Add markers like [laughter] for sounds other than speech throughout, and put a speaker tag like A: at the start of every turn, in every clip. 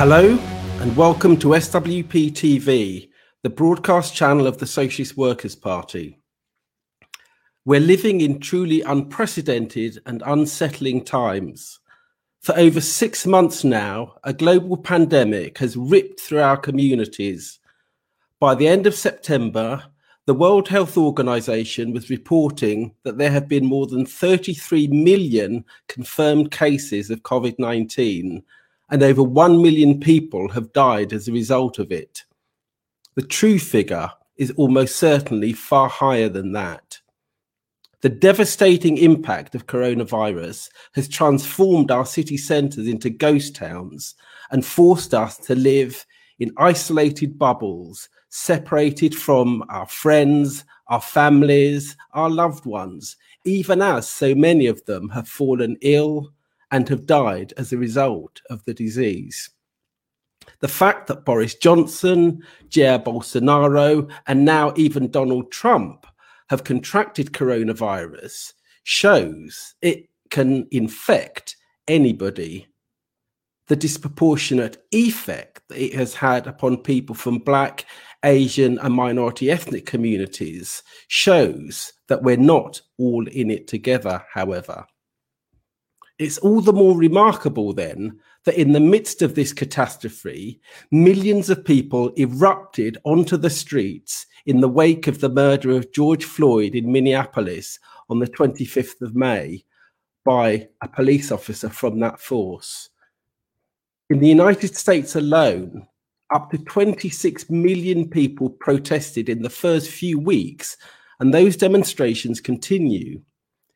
A: Hello, and welcome to SWP TV, the broadcast channel of the Socialist Workers' Party. We're living in truly unprecedented and unsettling times. For over six months now, a global pandemic has ripped through our communities. By the end of September, the World Health Organization was reporting that there have been more than 33 million confirmed cases of COVID 19 and over 1 million people have died as a result of it. The true figure is almost certainly far higher than that. The devastating impact of coronavirus has transformed our city centres into ghost towns and forced us to live in isolated bubbles, separated from our friends, our families, our loved ones, even as so many of them have fallen ill and have died as a result of the disease. The fact that Boris Johnson, Jair Bolsonaro, and now even Donald Trump have contracted coronavirus shows it can infect anybody. The disproportionate effect that it has had upon people from Black, Asian, and minority ethnic communities shows that we're not all in it together, however. It's all the more remarkable then that in the midst of this catastrophe, millions of people erupted onto the streets in the wake of the murder of George Floyd in Minneapolis on the 25th of May by a police officer from that force. In the United States alone, up to 26 million people protested in the first few weeks, and those demonstrations continue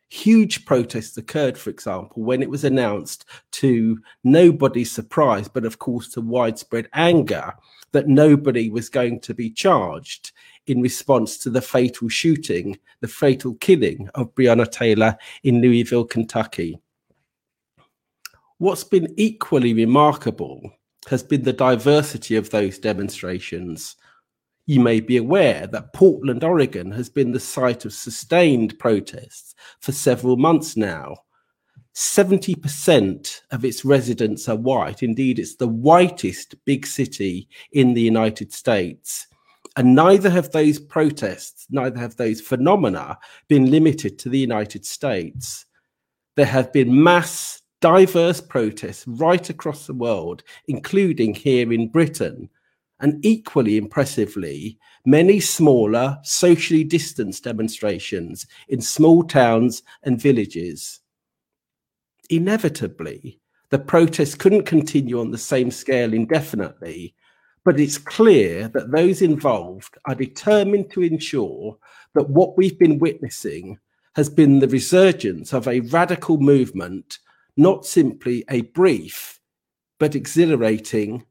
A: huge protests occurred, for example, when it was announced to nobody's surprise, but of course to widespread anger, that nobody was going to be charged in response to the fatal shooting, the fatal killing of Breonna Taylor in Louisville, Kentucky. What's been equally remarkable has been the diversity of those demonstrations you may be aware that Portland, Oregon has been the site of sustained protests for several months now. 70% of its residents are white. Indeed, it's the whitest big city in the United States. And neither have those protests, neither have those phenomena been limited to the United States. There have been mass, diverse protests right across the world, including here in Britain, and equally impressively, many smaller, socially distanced demonstrations in small towns and villages. Inevitably, the protests couldn't continue on the same scale indefinitely, but it's clear that those involved are determined to ensure that what we've been witnessing has been the resurgence of a radical movement, not simply a brief but exhilarating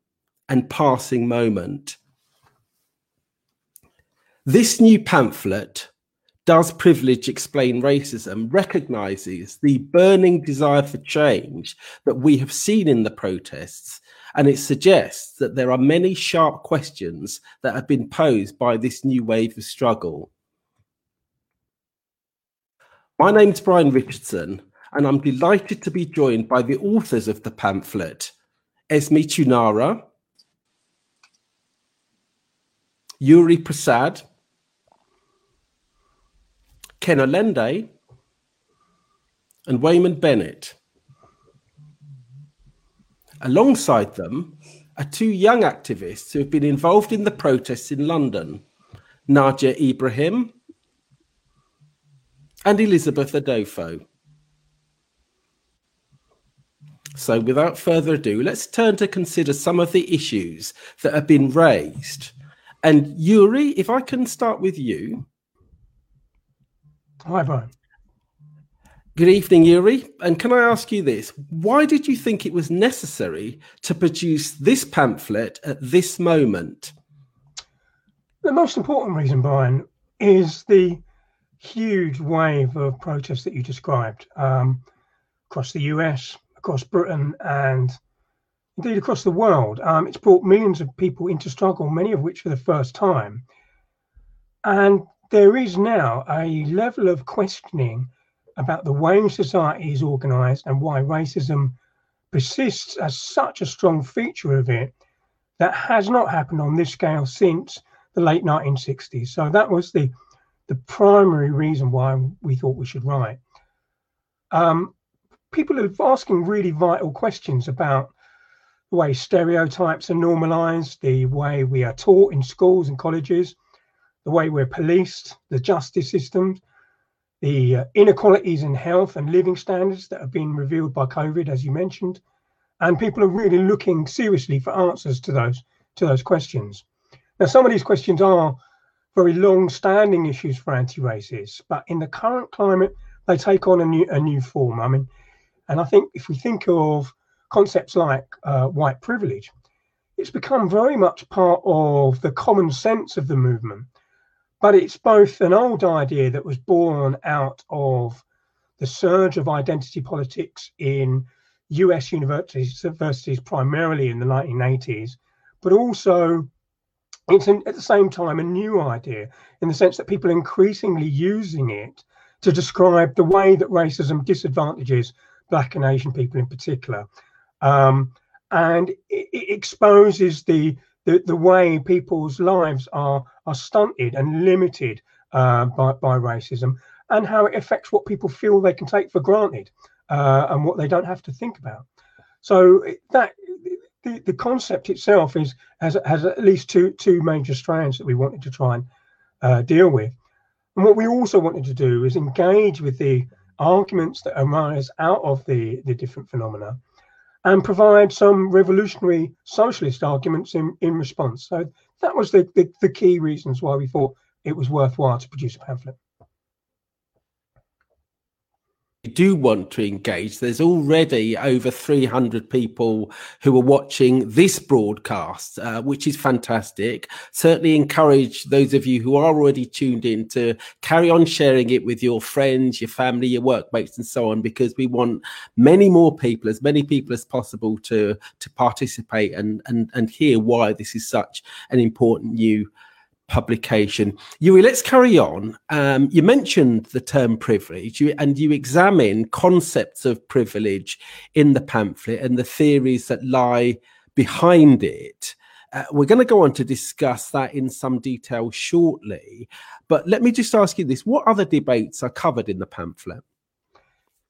A: and passing moment. This new pamphlet, Does Privilege Explain Racism, recognizes the burning desire for change that we have seen in the protests, and it suggests that there are many sharp questions that have been posed by this new wave of struggle. My name is Brian Richardson, and I'm delighted to be joined by the authors of the pamphlet, Esme Choonara, Yuri Prasad, Ken Olende, and Weyman Bennett. Alongside them are two young activists who have been involved in the protests in London Nadia Ibrahim and Elizabeth Adofo. So, without further ado, let's turn to consider some of the issues that have been raised and Yuri, if I can start with you.
B: Hi, Brian.
A: Good evening, Yuri. And can I ask you this? Why did you think it was necessary to produce this pamphlet at this moment?
B: The most important reason, Brian, is the huge wave of protests that you described um, across the US, across Britain, and indeed across the world. Um, it's brought millions of people into struggle, many of which for the first time. And there is now a level of questioning about the way society is organized and why racism persists as such a strong feature of it that has not happened on this scale since the late 1960s. So that was the the primary reason why we thought we should write. Um, people are asking really vital questions about way stereotypes are normalized, the way we are taught in schools and colleges, the way we're policed, the justice systems, the uh, inequalities in health and living standards that have been revealed by COVID, as you mentioned, and people are really looking seriously for answers to those to those questions. Now, some of these questions are very long-standing issues for anti-racists, but in the current climate, they take on a new a new form. I mean, and I think if we think of concepts like uh, white privilege, it's become very much part of the common sense of the movement. But it's both an old idea that was born out of the surge of identity politics in US universities, universities primarily in the 1980s, but also it's an, at the same time a new idea in the sense that people are increasingly using it to describe the way that racism disadvantages black and Asian people in particular. Um, and it, it exposes the, the, the way people's lives are are stunted and limited uh, by, by racism and how it affects what people feel they can take for granted uh, and what they don't have to think about. So that the, the concept itself is has has at least two two major strands that we wanted to try and uh, deal with. And what we also wanted to do is engage with the arguments that arise out of the, the different phenomena and provide some revolutionary socialist arguments in, in response. So that was the, the, the key reasons why we thought it was worthwhile to produce a pamphlet
A: do want to engage, there's already over 300 people who are watching this broadcast, uh, which is fantastic. Certainly encourage those of you who are already tuned in to carry on sharing it with your friends, your family, your workmates, and so on, because we want many more people, as many people as possible, to to participate and and and hear why this is such an important new publication. Yuri, let's carry on. Um, you mentioned the term privilege you, and you examine concepts of privilege in the pamphlet and the theories that lie behind it. Uh, we're going to go on to discuss that in some detail shortly. But let me just ask you this what other debates are covered in the pamphlet?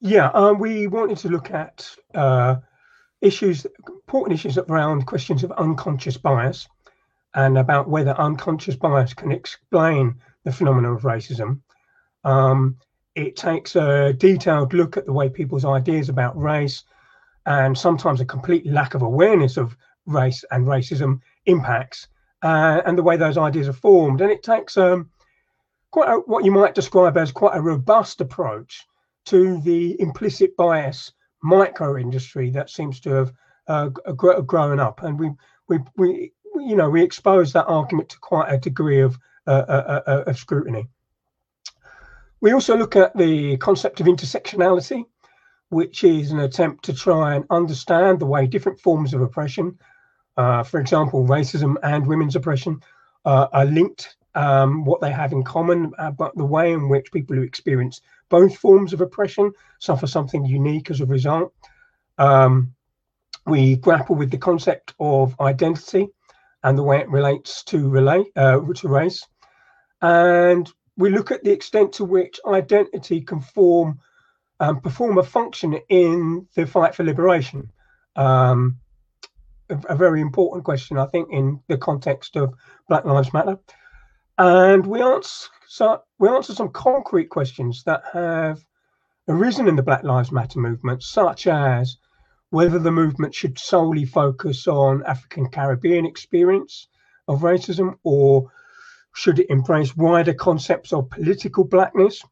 B: Yeah, um, we wanted to look at uh, issues, important issues around questions of unconscious bias and about whether unconscious bias can explain the phenomenon of racism. Um, it takes a detailed look at the way people's ideas about race and sometimes a complete lack of awareness of race and racism impacts uh, and the way those ideas are formed. And it takes um, quite a, what you might describe as quite a robust approach to the implicit bias micro industry that seems to have uh, grown up. And we, we, we you know, we expose that argument to quite a degree of, uh, uh, uh, uh, of scrutiny. We also look at the concept of intersectionality, which is an attempt to try and understand the way different forms of oppression, uh, for example, racism and women's oppression, uh, are linked, um, what they have in common, but the way in which people who experience both forms of oppression suffer something unique as a result. Um, we grapple with the concept of identity and the way it relates to relate uh, to race, and we look at the extent to which identity can form um, perform a function in the fight for liberation. Um, a, a, very important question, I think, in the context of Black Lives Matter, and we answer we answer some concrete questions that have arisen in the Black Lives Matter movement, such as whether the movement should solely focus on African Caribbean experience of racism or should it embrace wider concepts of political blackness?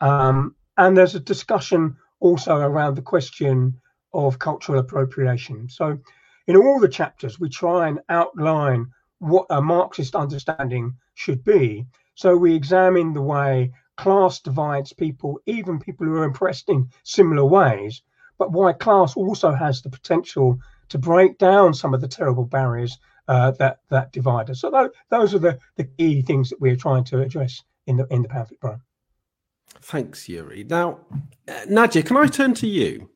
B: Um, and there's a discussion also around the question of cultural appropriation. So, in all the chapters, we try and outline what a Marxist understanding should be. So, we examine the way class divides people, even people who are impressed in similar ways, but why class also has the potential to break down some of the terrible barriers uh, that that divide us. So th- those are the, the key things that we're trying to address in the in the pamphlet, Brian.
A: Thanks, Yuri. Now, uh, Nadia, can I turn to you?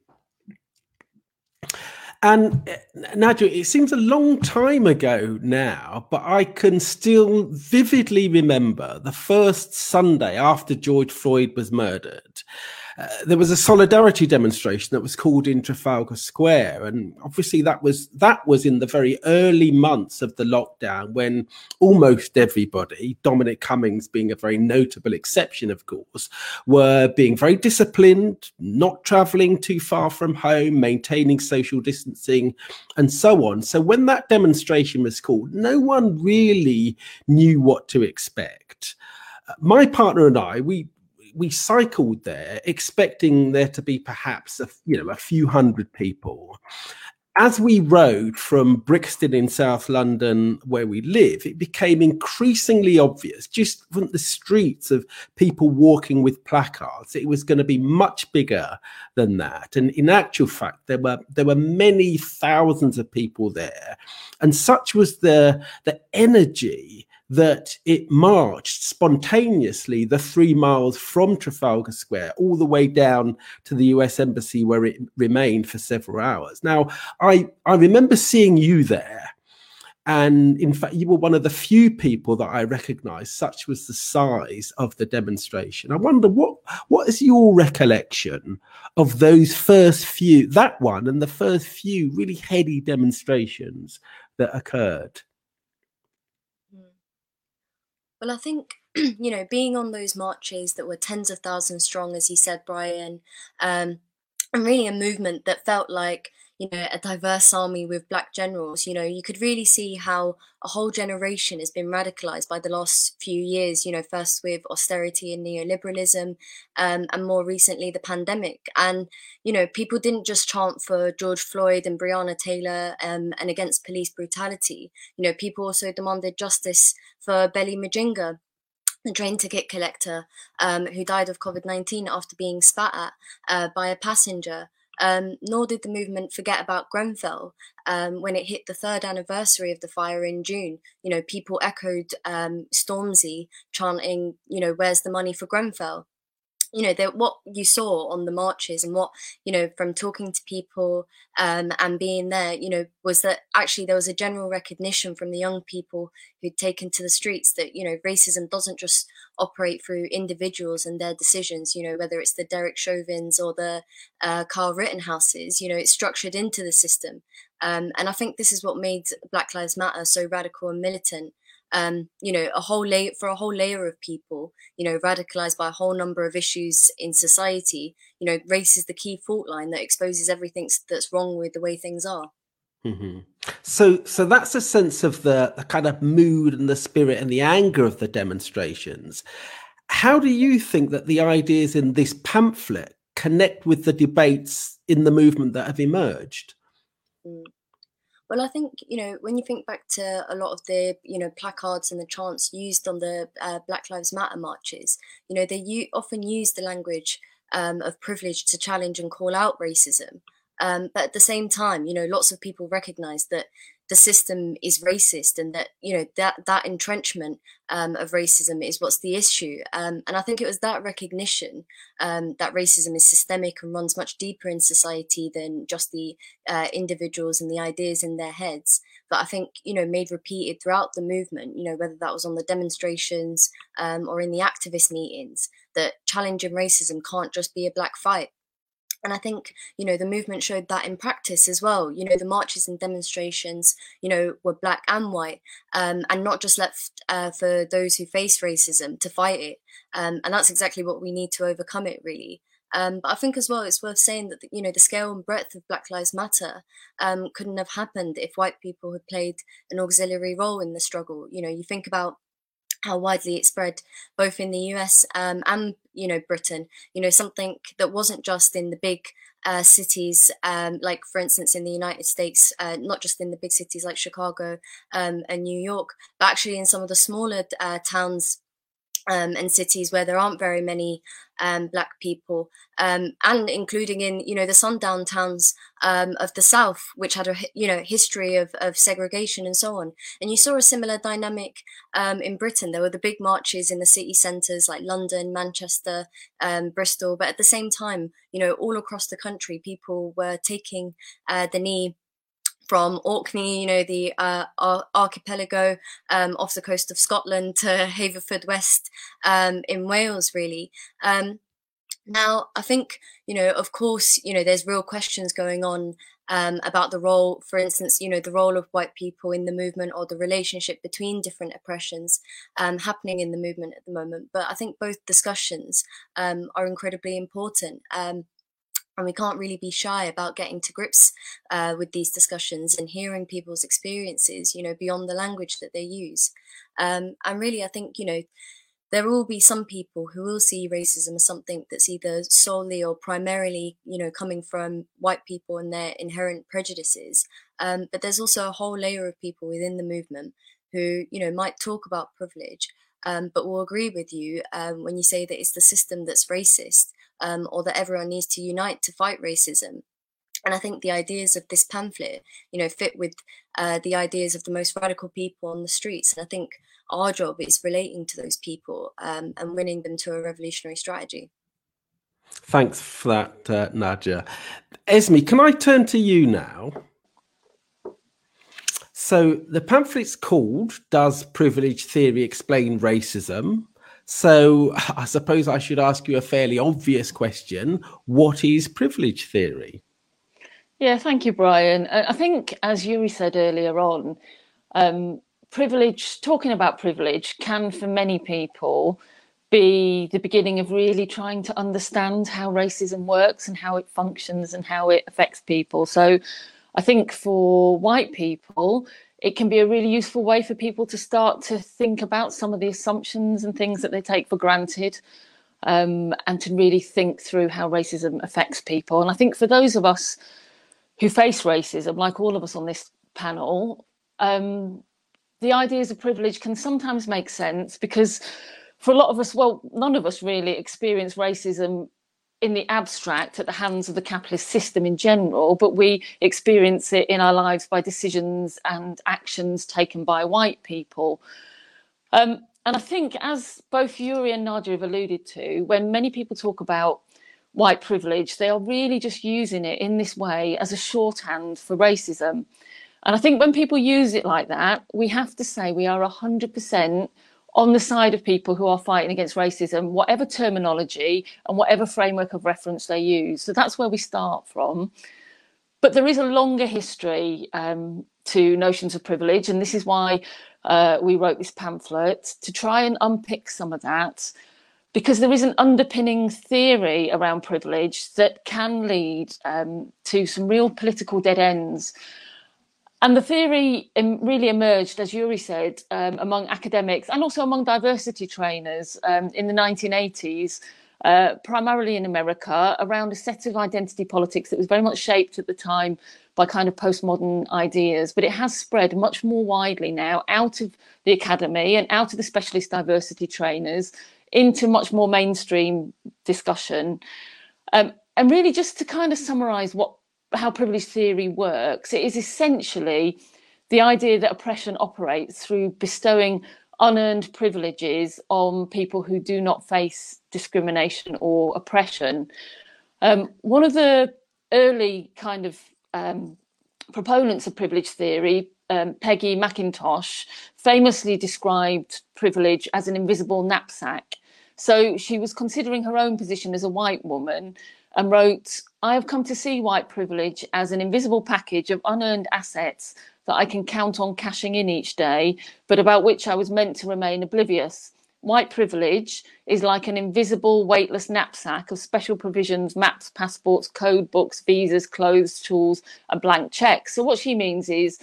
A: And uh, Nigel, it seems a long time ago now, but I can still vividly remember the first Sunday after George Floyd was murdered. Uh, there was a solidarity demonstration that was called in Trafalgar Square, and obviously that was that was in the very early months of the lockdown when almost everybody, Dominic Cummings being a very notable exception, of course, were being very disciplined, not travelling too far from home, maintaining social distancing, and so on. So when that demonstration was called, no one really knew what to expect uh, my partner and I, we we cycled there expecting there to be perhaps a you know a few hundred people as we rode from Brixton in South London, where we live, it became increasingly obvious just from the streets of people walking with placards. It was going to be much bigger than that. And in actual fact, there were there were many thousands of people there, and such was the the energy that it marched spontaneously the three miles from Trafalgar Square all the way down to the US Embassy, where it remained for several hours. Now, I, I remember seeing you there. And in fact, you were one of the few people that I recognized, such was the size of the demonstration. I wonder what what is your recollection of those first few, that one and the first few really heady demonstrations that occurred?
C: Well, I think, [clears throat] you know, being on those marches that were tens of thousands strong, as you said, Brian, um, and really a movement that felt like you know, a diverse army with black generals, you know, you could really see how a whole generation has been radicalized by the last few years, you know, first with austerity and neoliberalism, um, and more recently the pandemic. And, you know, people didn't just chant for George Floyd and Breonna Taylor um, and against police brutality. You know, people also demanded justice for Belly Mujinga, the train ticket collector um, who died of COVID 19 after being spat at uh, by a passenger. Um, nor did the movement forget about Grenfell um, when it hit the third anniversary of the fire in June. You know, people echoed um, Stormzy chanting, you know, where's the money for Grenfell? You know that what you saw on the marches and what you know from talking to people um, and being there you know was that actually there was a general recognition from the young people who'd taken to the streets that you know racism doesn't just operate through individuals and their decisions you know whether it's the derek chauvins or the uh, carl rittenhouses you know it's structured into the system. Um, and i think this is what made black lives matter so radical and militant um, you know, a whole layer for a whole layer of people, you know, radicalized by a whole number of issues in society. You know, race is the key fault line that exposes everything that's wrong with the way things are.
A: Mm-hmm. So, so that's a sense of the, the kind of mood and the spirit and the anger of the demonstrations. How do you think that the ideas in this pamphlet connect with the debates in the movement that have emerged?
C: Mm. Well, I think you know when you think back to a lot of the you know placards and the chants used on the uh, Black Lives Matter marches, you know they u- often use the language um, of privilege to challenge and call out racism. Um, but at the same time, you know, lots of people recognise that the system is racist and that you know that that entrenchment um, of racism is what's the issue. Um, and i think it was that recognition um, that racism is systemic and runs much deeper in society than just the uh, individuals and the ideas in their heads. That i think you know made repeated throughout the movement you know whether that was on the demonstrations um, or in the activist meetings that challenging racism can't just be a black fight and I think, you know, the movement showed that in practice as well. You know, the marches and demonstrations, you know, were black and white, um, and not just left uh, for those who face racism to fight it. Um, and that's exactly what we need to overcome it, really. Um, but I think as well, it's worth saying that you know the scale and breadth of Black Lives Matter um, couldn't have happened if white people had played an auxiliary role in the struggle. You know, you think about how widely it spread both in the US um, and you know Britain. You know something that wasn't just in the big uh, cities, um, like for instance in the United States, uh, not just in the big cities like Chicago um, and New York, but actually in some of the smaller uh, towns um, and cities where there aren't very many um, black people, um, and including in you know the sundown towns um, of the south, which had a you know history of, of segregation and so on. And you saw a similar dynamic um, in Britain. There were the big marches in the city centres like London, Manchester, um, Bristol, but at the same time, you know, all across the country, people were taking uh, the knee from Orkney, you know, the uh, ar- archipelago um, off the coast of Scotland to Haverfordwest um, in Wales, really. Um, now, I think, you know, of course, you know, there's real questions going on um, about the role, for instance, you know, the role of white people in the movement or the relationship between different oppressions um, happening in the movement at the moment. But I think both discussions um, are incredibly important. And we can't really be shy about getting to grips uh, with these discussions and hearing people's experiences, you know, beyond the language that they use. Um, and really, I think, you know, there will be some people who will see racism as something that's either solely or primarily, you know, coming from white people and their inherent prejudices. Um, but there's also a whole layer of people within the movement who, you know, might talk about privilege, um, but will agree with you um, when you say that it's the system that's racist um, or that everyone needs to unite to fight racism. And I think the ideas of this pamphlet, you know, fit with uh, the ideas of the most radical people on the streets. And I think our job is relating to those people um, and winning them to a revolutionary strategy.
A: Thanks for that, uh, Nadia. Esme, can I turn to you now? So the pamphlet's called Does Privilege Theory Explain Racism? So [sighs] I suppose I should ask you a fairly obvious question. What is privilege theory?
D: Yeah, thank you, Brian. I think, as Yuri said earlier on, um, privilege, talking about privilege, can for many people be the beginning of really trying to understand how racism works and how it functions and how it affects people. So I think for white people, it can be a really useful way for people to start to think about some of the assumptions and things that they take for granted um, and to really think through how racism affects people. And I think for those of us who face racism, like all of us on this panel, um, the ideas of privilege can sometimes make sense because for a lot of us, well, none of us really experience racism in the abstract at the hands of the capitalist system in general, but we experience it in our lives by decisions and actions taken by white people. Um, and I think, as both Yuri and Nadia have alluded to, when many people talk about white privilege, they are really just using it in this way as a shorthand for racism. And I think when people use it like that, we have to say we are 100% on the side of people who are fighting against racism, whatever terminology and whatever framework of reference they use. So that's where we start from. But there is a longer history um, to notions of privilege, and this is why uh, we wrote this pamphlet to try and unpick some of that, because there is an underpinning theory around privilege that can lead um, to some real political dead ends. And the theory really emerged, as Yuri said, um, among academics and also among diversity trainers um, in the 1980s, uh, primarily in America, around a set of identity politics that was very much shaped at the time by kind of postmodern ideas. But it has spread much more widely now out of the academy and out of the specialist diversity trainers into much more mainstream discussion. Um, and really, just to kind of summarize what how privilege theory works, it is essentially the idea that oppression operates through bestowing unearned privileges on people who do not face discrimination or oppression. Um, one of the early kind of um, proponents of privilege theory, um, Peggy McIntosh, famously described privilege as an invisible knapsack. So she was considering her own position as a white woman and wrote, I have come to see white privilege as an invisible package of unearned assets that I can count on cashing in each day, but about which I was meant to remain oblivious. White privilege is like an invisible, weightless knapsack of special provisions, maps, passports, code books, visas, clothes, tools, and blank checks. So, what she means is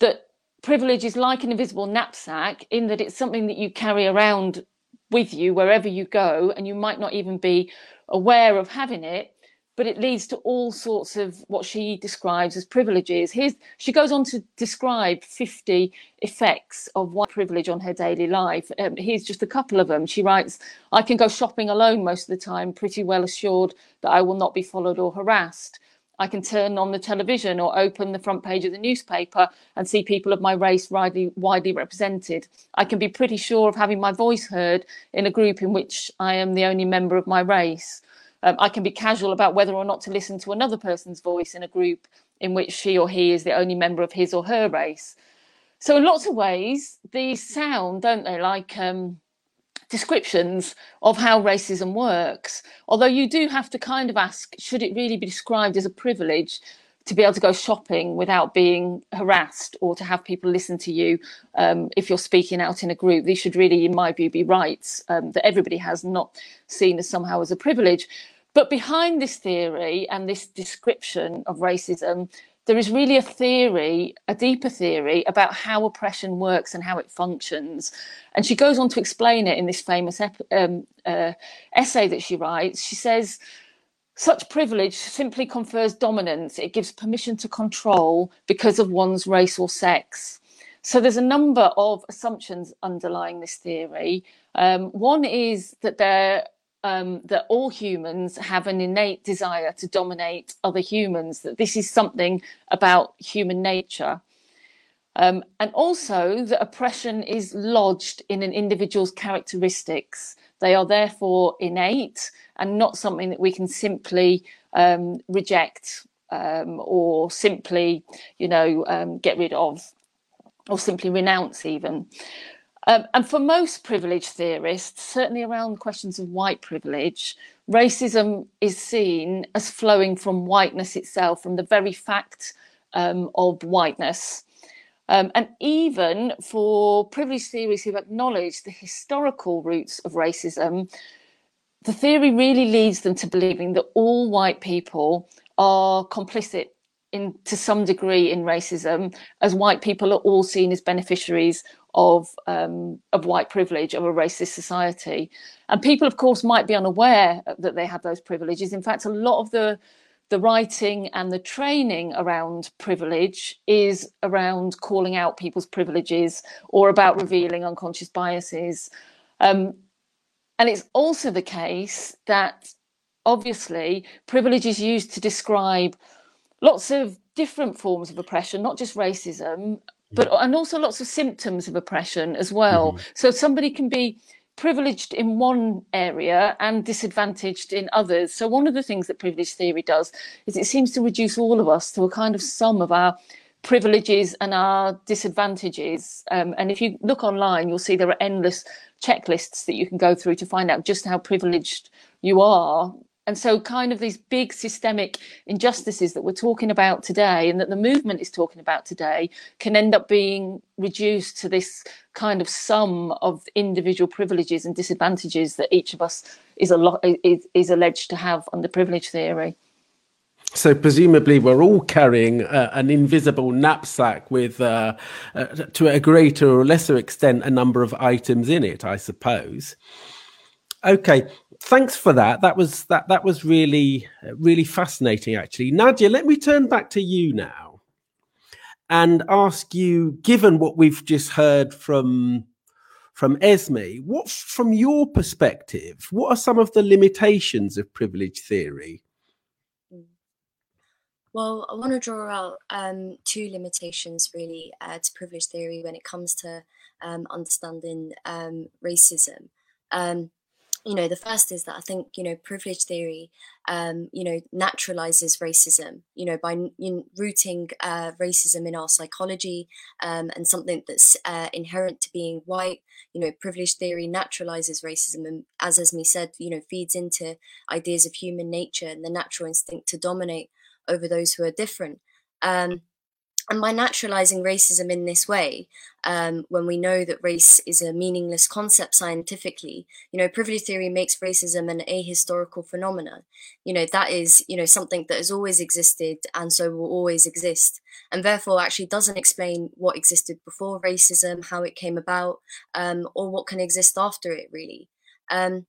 D: that privilege is like an invisible knapsack in that it's something that you carry around with you wherever you go, and you might not even be aware of having it, but it leads to all sorts of what she describes as privileges. Here's, she goes on to describe 50 effects of white privilege on her daily life. Um, here's just a couple of them. She writes, I can go shopping alone most of the time, pretty well assured that I will not be followed or harassed. I can turn on the television or open the front page of the newspaper and see people of my race widely, widely represented. I can be pretty sure of having my voice heard in a group in which I am the only member of my race. Um, I can be casual about whether or not to listen to another person's voice in a group in which she or he is the only member of his or her race. So, in lots of ways, these sound, don't they, like um, descriptions of how racism works. Although you do have to kind of ask should it really be described as a privilege to be able to go shopping without being harassed or to have people listen to you um, if you're speaking out in a group? These should really, in my view, be rights um, that everybody has, not seen as somehow as a privilege. But behind this theory and this description of racism, there is really a theory, a deeper theory about how oppression works and how it functions. And she goes on to explain it in this famous um, uh, essay that she writes. She says, such privilege simply confers dominance. It gives permission to control because of one's race or sex. So there's a number of assumptions underlying this theory. Um, one is that there um, that all humans have an innate desire to dominate other humans, that this is something about human nature. Um, and also that oppression is lodged in an individual's characteristics. They are therefore innate and not something that we can simply um, reject um, or simply, you know, um, get rid of or simply renounce even. Um, and for most privilege theorists, certainly around questions of white privilege, racism is seen as flowing from whiteness itself, from the very fact um, of whiteness. Um, and even for privilege theories who acknowledge the historical roots of racism, the theory really leads them to believing that all white people are complicit in to some degree in racism, as white people are all seen as beneficiaries of um, of white privilege of a racist society. And people, of course, might be unaware that they have those privileges. In fact, a lot of the the writing and the training around privilege is around calling out people's privileges or about revealing unconscious biases. Um, and it's also the case that obviously privilege is used to describe lots of different forms of oppression, not just racism, but and also lots of symptoms of oppression as well. Mm-hmm. So somebody can be privileged in one area and disadvantaged in others. So one of the things that privilege theory does is it seems to reduce all of us to a kind of sum of our privileges and our disadvantages. Um, and if you look online, you'll see there are endless checklists that you can go through to find out just how privileged you are and so, kind of these big systemic injustices that we're talking about today and that the movement is talking about today can end up being reduced to this kind of sum of individual privileges and disadvantages that each of us is, is, is alleged to have under privilege theory.
A: So presumably we're all carrying uh, an invisible knapsack with, uh, uh, to a greater or lesser extent, a number of items in it, I suppose. Okay, thanks for that. That was that that was really really fascinating. Actually, Nadia, let me turn back to you now and ask you, given what we've just heard from from Esme, what from your perspective, what are some of the limitations of privilege theory?
C: Well, I want to draw out um, two limitations really uh, to privilege theory when it comes to um, understanding um, racism. Um, you know, the first is that I think, you know, privilege theory, um, you know, naturalizes racism, you know, by know, rooting uh, racism in our psychology um, and something that's uh, inherent to being white. You know, privilege theory naturalizes racism and, as Esme said, you know, feeds into ideas of human nature and the natural instinct to dominate over those who are different. Um, and by naturalizing racism in this way, um, when we know that race is a meaningless concept scientifically, you know, privilege theory makes racism an ahistorical phenomena. You know, that is, you know, something that has always existed and so will always exist, and therefore actually doesn't explain what existed before racism, how it came about, um, or what can exist after it, really. Um,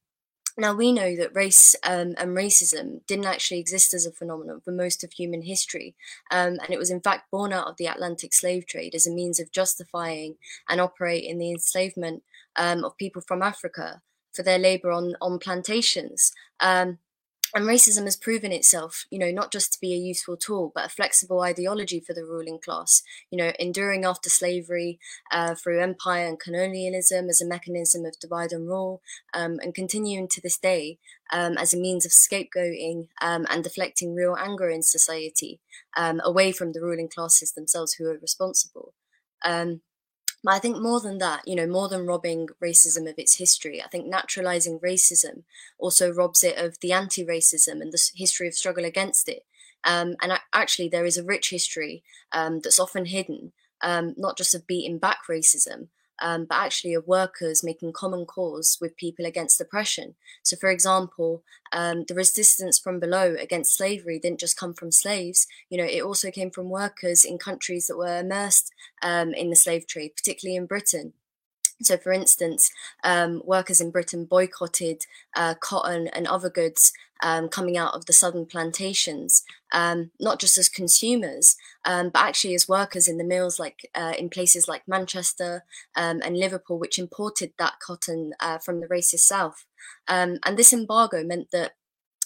C: now, we know that race um, and racism didn't actually exist as a phenomenon for most of human history, um, and it was in fact born out of the Atlantic slave trade as a means of justifying and operating the enslavement um, of people from Africa for their labor on, on plantations. Um, and racism has proven itself, you know, not just to be a useful tool, but a flexible ideology for the ruling class, you know, enduring after slavery uh, through empire and colonialism as a mechanism of divide and rule, um, and continuing to this day um, as a means of scapegoating um, and deflecting real anger in society um, away from the ruling classes themselves who are responsible. Um, but I think more than that, you know, more than robbing racism of its history, I think naturalizing racism also robs it of the anti racism and the history of struggle against it. Um, and actually, there is a rich history um, that's often hidden, um, not just of beating back racism, um, but actually of workers making common cause with people against oppression. So, for example, um, the resistance from below against slavery didn't just come from slaves. You know, it also came from workers in countries that were immersed um, in the slave trade, particularly in Britain. So, for instance, um, workers in Britain boycotted uh, cotton and other goods um, coming out of the southern plantations, um, not just as consumers, um, but actually as workers in the mills, like uh, in places like Manchester um, and Liverpool, which imported that cotton uh, from the racist South. Um, and this embargo meant that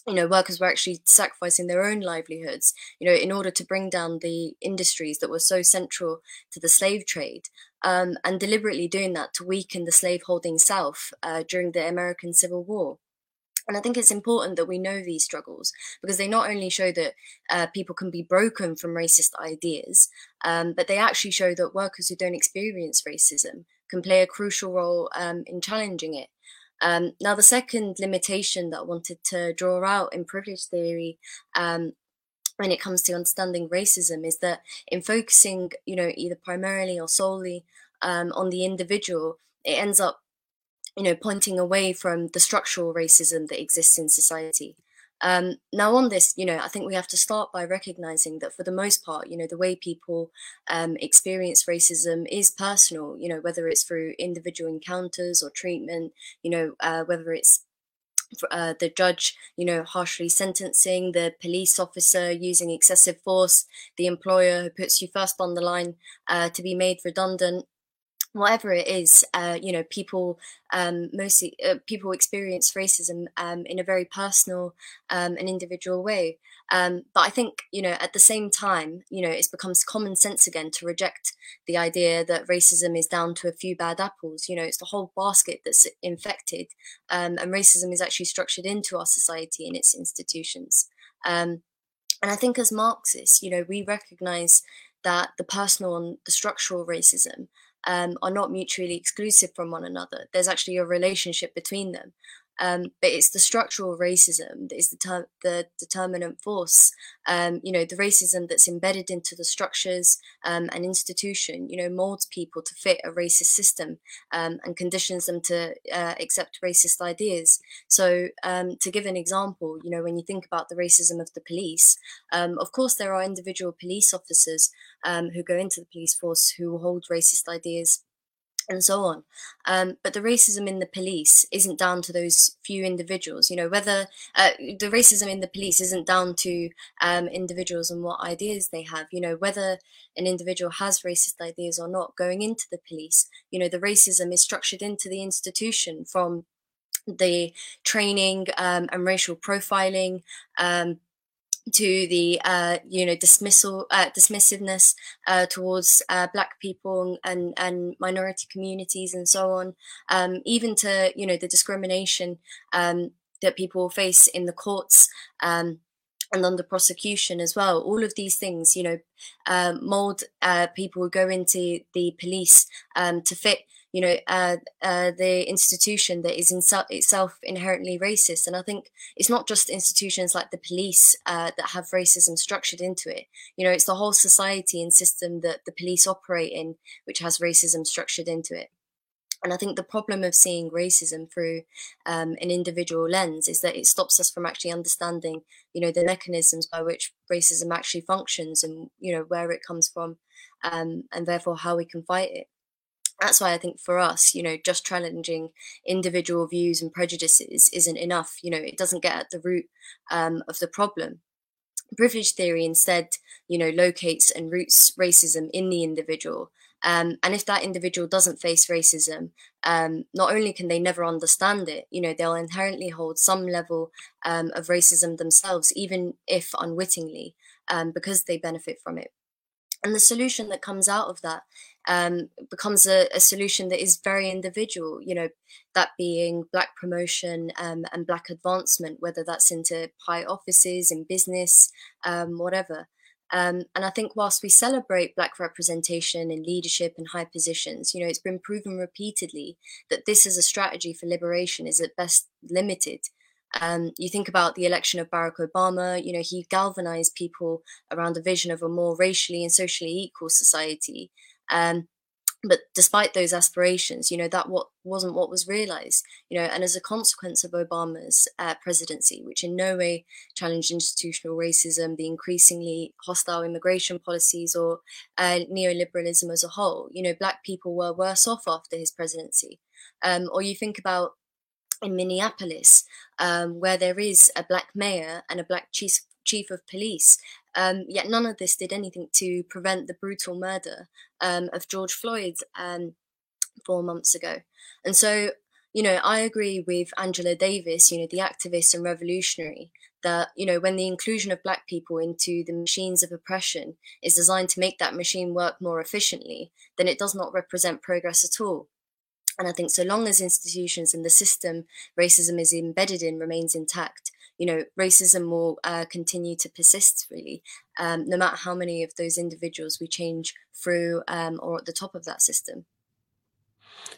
C: you know workers were actually sacrificing their own livelihoods you know in order to bring down the industries that were so central to the slave trade um, and deliberately doing that to weaken the slaveholding south uh, during the american civil war and I think it's important that we know these struggles because they not only show that uh, people can be broken from racist ideas, um, but they actually show that workers who don't experience racism can play a crucial role um, in challenging it. Um, now, the second limitation that I wanted to draw out in privilege theory um, when it comes to understanding racism is that in focusing, you know, either primarily or solely um, on the individual, it ends up, you know, pointing away from the structural racism that exists in society. Um, now, on this, you know, I think we have to start by recognizing that for the most part, you know, the way people um, experience racism is personal, you know, whether it's through individual encounters or treatment, you know, uh, whether it's uh, the judge, you know, harshly sentencing, the police officer using excessive force, the employer who puts you first on the line uh, to be made redundant, whatever it is, uh, you know, people um, mostly uh, people experience racism um, in a very personal um, and individual way. Um, but I think you know, at the same time, you know, it becomes common sense again to reject the idea that racism is down to a few bad apples. You know, it's the whole basket that's infected, um, and racism is actually structured into our society and its institutions. Um, and I think as Marxists, you know, we recognize that the personal and the structural racism um, are not mutually exclusive from one another. There's actually a relationship between them. Um, but it's the structural racism that is the, ter- the determinant force. Um, you know, the racism that's embedded into the structures um, and institution, you know, molds people to fit a racist system um, and conditions them to uh, accept racist ideas. So, um, to give an example, you know, when you think about the racism of the police, um, of course, there are individual police officers who go into the police force who hold racist ideas and so on. Um, but the racism in the police isn't down to those few individuals. You know, whether uh, the racism in the police isn't down to um, individuals and what ideas they have. You know, whether an individual has racist ideas or not going into the police. You know, the racism is structured into the institution from the training um, and racial profiling um, to the uh, you know dismissal uh, dismissiveness uh, towards uh, black people and and minority communities and so on um, even to you know the discrimination um, that people face in the courts um, and under prosecution as well. All of these things you know uh, mold uh, people who go into the police um, to fit you know, uh, uh, the institution that is in itself inherently racist. And I think it's not just institutions like the police uh, that have racism structured into it. You know, it's the whole society and system that the police operate in, which has racism structured into it. And I think the problem of seeing racism through um, an individual lens is that it stops us from actually understanding, you know, the mechanisms by which racism actually functions and, you know, where it comes from um, and therefore how we can fight it that's why I think for us, you know, just challenging individual views and prejudices isn't enough. You know, it doesn't get at the root um, of the problem. Privilege theory instead, you know, locates and roots racism in the individual Um, and if that individual doesn't face racism, um, not only can they never understand it, you know, they'll inherently hold some level um, of racism themselves, even if unwittingly, um, because they benefit from it. And the solution that comes out of that um, becomes a, a, solution that is very individual, you know, that being Black promotion um, and Black advancement, whether that's into high offices, in business, whatever. Um, and I think whilst we celebrate Black representation in leadership and high positions, you know, it's been proven repeatedly that this as a strategy for liberation is at best limited. Um, you think about the election of Barack Obama, you know, he galvanized people around a vision of a more racially and socially equal society. Um, but despite those aspirations, you know that what wasn't what was realized. You know, and as a consequence of Obama's uh, presidency, which in no way challenged institutional racism, the increasingly hostile immigration policies, or uh, neoliberalism as a whole, you know, black people were worse off after his presidency. Um, or you think about in Minneapolis, um, where there is a black mayor and a black chief chief of police. Um, yet none of this did anything to prevent the brutal murder um, of George Floyd um, four months ago. And so, you know, I agree with Angela Davis, you know, the activist and revolutionary, that, you know, when the inclusion of Black people into the machines of oppression is designed to make that machine work more efficiently, then it does not represent progress at all. And I think so long as institutions and the system racism is embedded in remains intact, you know, racism will uh, continue to persist really, um, no matter how many of those individuals we change through um, or at the top of that system.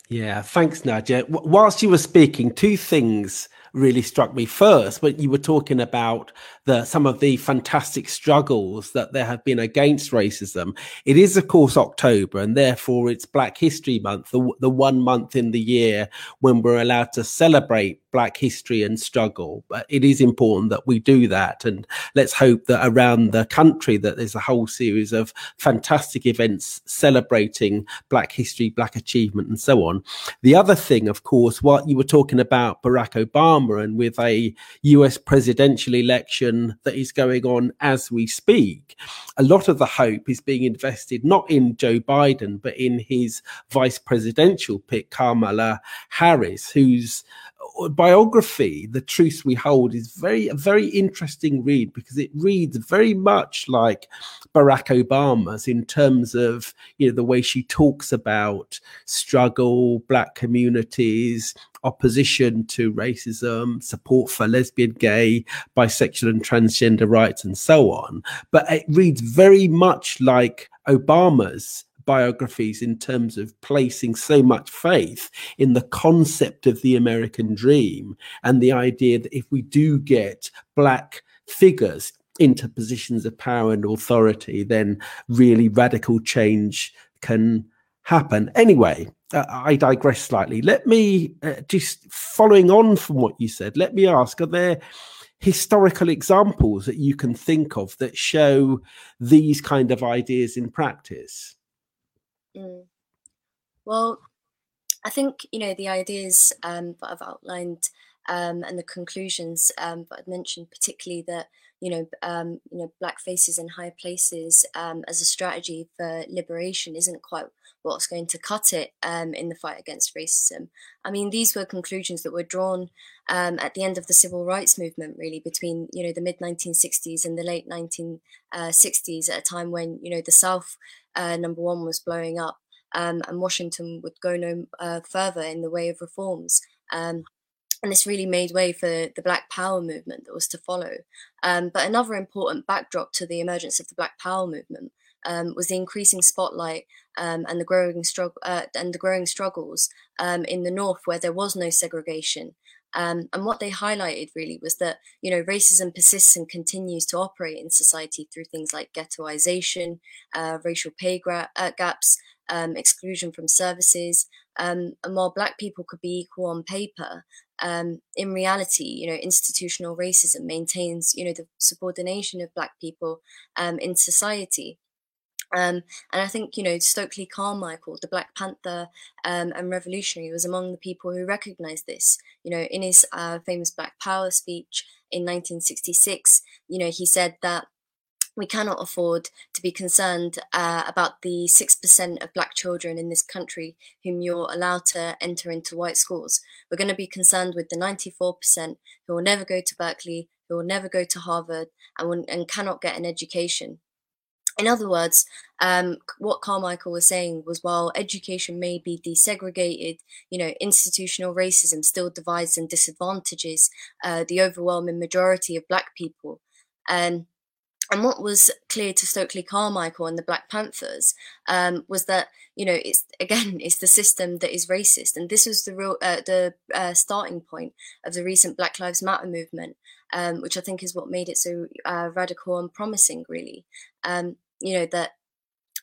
A: Yeah, thanks, Nadia. W- whilst you were speaking, two things really struck me first when you were talking about the some of the fantastic struggles that there have been against racism. It is, of course, October, and therefore it's Black History Month, the, the one month in the year when we're allowed to celebrate Black history and struggle. But it is important that we do that, and let's hope that around the country that there's a whole series of fantastic events celebrating Black history, Black achievement, and so on. The other thing, of course, what you were talking about Barack Obama, and with a U.S. presidential election that is going on as we speak, a lot of the hope is being invested not in Joe Biden but in his vice presidential pick, Kamala Harris, who's biography, The Truth We Hold, is very a very interesting read because it reads very much like Barack Obama's in terms of you know the way she talks about struggle, black communities, opposition to racism, support for lesbian, gay, bisexual, and transgender rights, and so on. But it reads very much like Obama's biographies in terms of placing so much faith in the concept of the American dream and the idea that if we do get black figures into positions of power and authority, then really radical change can happen. Anyway, uh, I digress slightly. Let me uh, just following on from what you said, let me ask are there historical examples that you can think of that show these kind of ideas in practice?
C: Mm. Well, I think you know the ideas um, that I've outlined um, and the conclusions um, that I've mentioned, particularly that you know um, you know black faces in high places um, as a strategy for liberation isn't quite what's going to cut it um, in the fight against racism. I mean, these were conclusions that were drawn um, at the end of the civil rights movement, really between you know the mid 1960s and the late 1960s, at a time when you know the South uh, number one was blowing up, um, and Washington would go no uh, further in the way of reforms. Um, and this really made way for the Black Power movement that was to follow. Um, but another important backdrop to the emergence of the Black Power movement um, was the increasing spotlight um, and the growing struggle uh, and the growing struggles um, in the North, where there was no segregation. Um, and what they highlighted really was that you know racism persists and continues to operate in society through things like ghettoization, uh, racial pay gra- uh, gaps, um, exclusion from services. Um, and while Black people could be equal on paper, um, in reality, you know, institutional racism maintains you know the subordination of Black people um, in society. Um, and I think, you know, Stokely Carmichael, the Black Panther um, and revolutionary, was among the people who recognized this. You know, in his uh, famous Black Power speech in 1966, you know, he said that we cannot afford to be concerned uh, about the 6% of black children in this country whom you're allowed to enter into white schools. We're going to be concerned with the 94% who will never go to Berkeley, who will never go to Harvard, and, will, and cannot get an education. In other words, um, what Carmichael was saying was while education may be desegregated, you know, institutional racism still divides and disadvantages uh, the overwhelming majority of black people. Um, and what was clear to Stokely Carmichael and the Black Panthers um, was that you know it's again [laughs] it's the system that is racist, and this was the real uh, the uh, starting point of the recent Black Lives Matter movement, um, which I think is what made it so uh, radical and promising. Really, um, you know that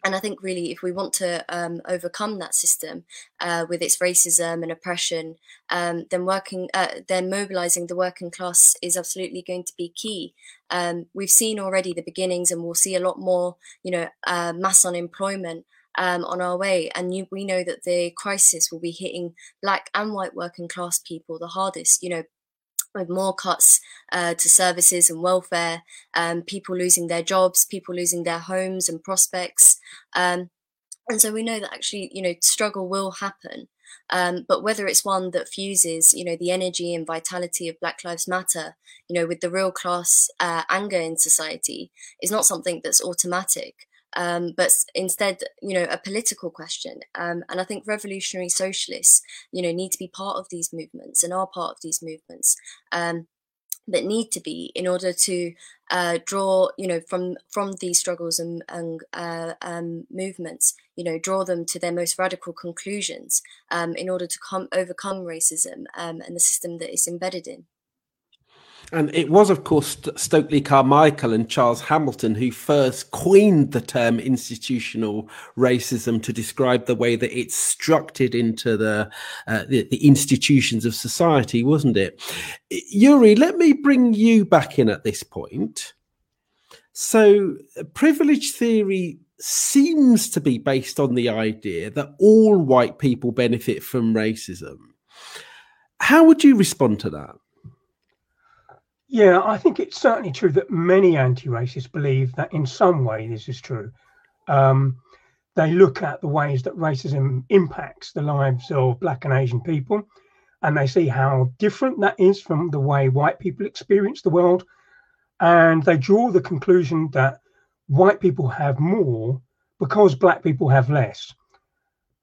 C: and I think really, if we want to um, overcome that system uh, with its racism and oppression, um, then working, uh, then mobilizing the working class is absolutely going to be key. Um, we've seen already the beginnings, and we'll see a lot more. You know, uh, mass unemployment. Um, on our way, and you, we know that the crisis will be hitting black and white working class people the hardest. You know, with more cuts uh, to services and welfare, um, people losing their jobs, people losing their homes and prospects. Um, and so we know that actually, you know, struggle will happen. Um, but whether it's one that fuses, you know, the energy and vitality of Black Lives Matter, you know, with the real class uh, anger in society, is not something that's automatic um, but instead, you know, a political question. Um, and I think revolutionary socialists, you know, need to be part of these movements and are part of these movements. Um, that need to be in order to uh, draw, you know, from from these struggles and, and uh, um, movements, you know, draw them to their most radical conclusions um, in order to come overcome racism um, and the system that it's embedded in.
A: And it was, of course, Stokely Carmichael and Charles Hamilton who first coined the term institutional racism to describe the way that it's structured into the, uh, the, the institutions of society, wasn't it? Yuri, let me bring you back in at this point. So, privilege theory seems to be based on the idea that all white people benefit from racism. How would you respond to that?
B: Yeah, I think it's certainly true that many anti-racists believe that in some way this is true. Um, they look at the ways that racism impacts the lives of Black and Asian people, and they see how different that is from the way white people experience the world, and they draw the conclusion that white people have more because Black people have less.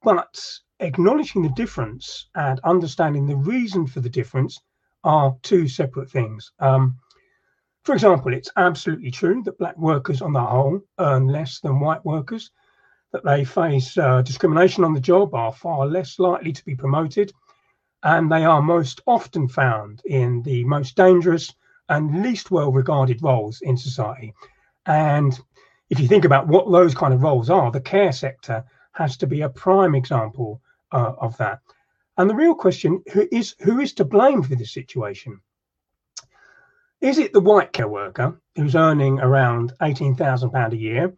B: But acknowledging the difference and understanding the reason for the difference are two separate things. Um, for example, it's absolutely true that black workers on the whole earn less than white workers, that they face uh, discrimination on the job, are far less likely to be promoted, and they are most often found in the most dangerous and least well regarded roles in society. And if you think about what those kind of roles are, the care sector has to be a prime example uh, of that. And the real question who is who is to blame for this situation? Is it the white care worker who's earning around £18,000 a year,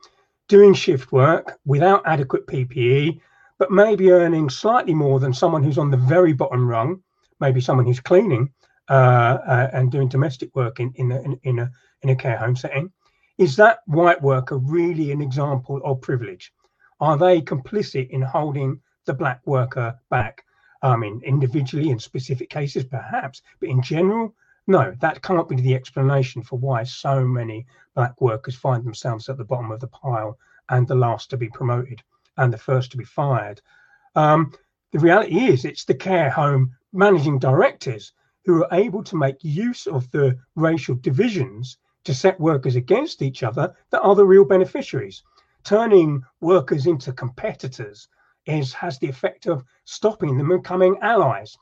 B: doing shift work without adequate PPE, but maybe earning slightly more than someone who's on the very bottom rung, maybe someone who's cleaning uh, uh, and doing domestic work in, in, a, in, in, a, in a care home setting? Is that white worker really an example of privilege? Are they complicit in holding the black worker back? I mean, individually in specific cases, perhaps, but in general, no, that can't be the explanation for why so many black workers find themselves at the bottom of the pile and the last to be promoted and the first to be fired. Um, the reality is, it's the care home managing directors who are able to make use of the racial divisions to set workers against each other that are the real beneficiaries, turning workers into competitors is has the effect of stopping them becoming allies.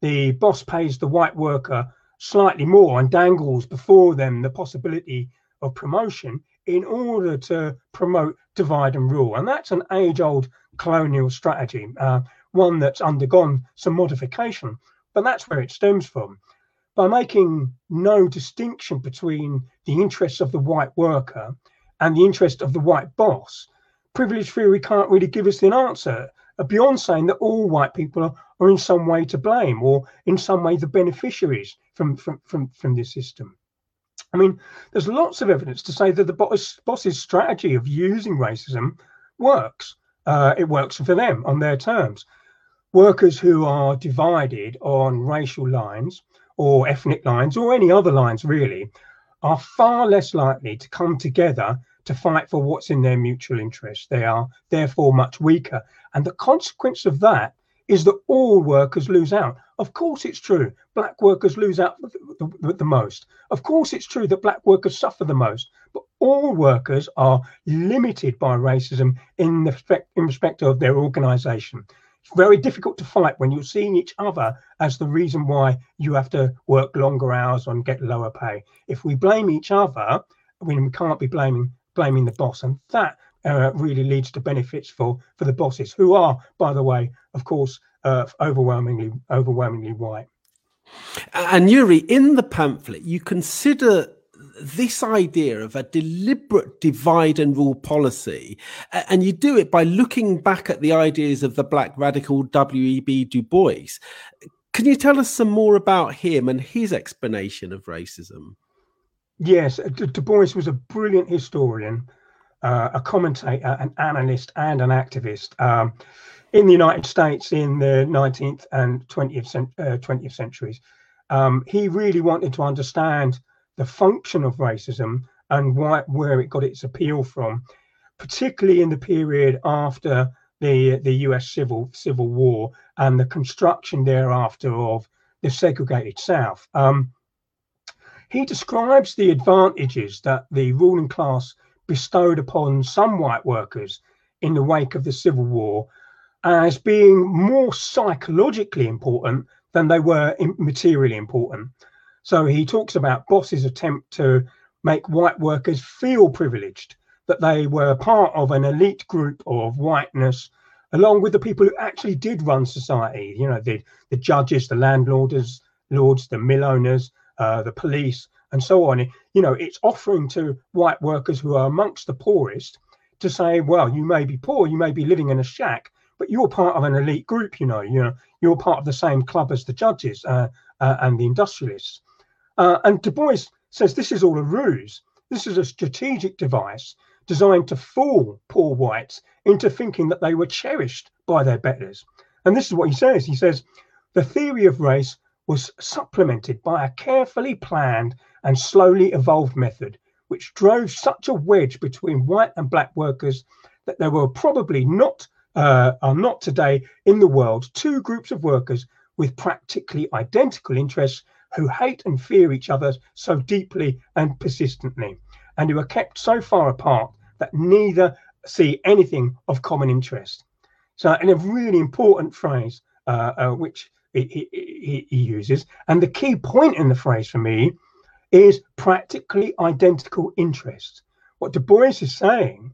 B: The boss pays the white worker slightly more and dangles before them the possibility of promotion in order to promote divide and rule. And that's an age old colonial strategy, uh, one that's undergone some modification, but that's where it stems from. By making no distinction between the interests of the white worker and the interest of the white boss, privilege theory can't really give us an answer uh, beyond saying that all white people are, in some way to blame or in some way the beneficiaries from, from, from, from this system. I mean, there's lots of evidence to say that the boss, boss's strategy of using racism works. Uh, it works for them on their terms. Workers who are divided on racial lines or ethnic lines or any other lines really are far less likely to come together to fight for what's in their mutual interest. They are therefore much weaker. And the consequence of that is that all workers lose out. Of course, it's true. Black workers lose out the, the, the, most. Of course, it's true that black workers suffer the most. But all workers are limited by racism in, the respect, in respect of their organisation. It's very difficult to fight when you're seeing each other as the reason why you have to work longer hours and get lower pay. If we blame each other, we can't be blaming blaming the boss, and that uh, really leads to benefits for for the bosses, who are, by the way, of course, uh, overwhelmingly overwhelmingly white.
A: And Yuri, in the pamphlet, you consider this idea of a deliberate divide and rule policy, and you do it by looking back at the ideas of the black radical W.E.B. Du Bois. Can you tell us some more about him and his explanation of racism?
B: Yes, Du Bois was a brilliant historian uh, a commentator, an analyst, and an activist um, in the United States in the 19th and 20th, uh, 20th centuries. Um, he really wanted to understand the function of racism and why, where it got its appeal from, particularly in the period after the the U.S. Civil Civil War and the construction thereafter of the segregated South. Um, he describes the advantages that the ruling class bestowed upon some white workers in the wake of the Civil War as being more psychologically important than they were materially important. So he talks about bosses' attempt to make white workers feel privileged, that they were part of an elite group of whiteness, along with the people who actually did run society. You know, the the judges, the landlords, lords, the mill owners, uh, the police, and so on. You know, it's offering to white workers who are amongst the poorest to say, well, you may be poor, you may be living in a shack, but you're part of an elite group. You know, you know, you're part of the same club as the judges uh, uh, and the industrialists. Uh, and Du Bois says this is all a ruse. This is a strategic device designed to fool poor whites into thinking that they were cherished by their betters. And this is what he says. He says the theory of race was supplemented by a carefully planned and slowly evolved method, which drove such a wedge between white and black workers that there were probably not uh, are not today in the world two groups of workers with practically identical interests who hate and fear each other so deeply and persistently, and who are kept so far apart that neither see anything of common interest. So, in a really important phrase, uh, uh, which he, he, he uses, and the key point in the phrase for me is practically identical interests. What Du Bois is saying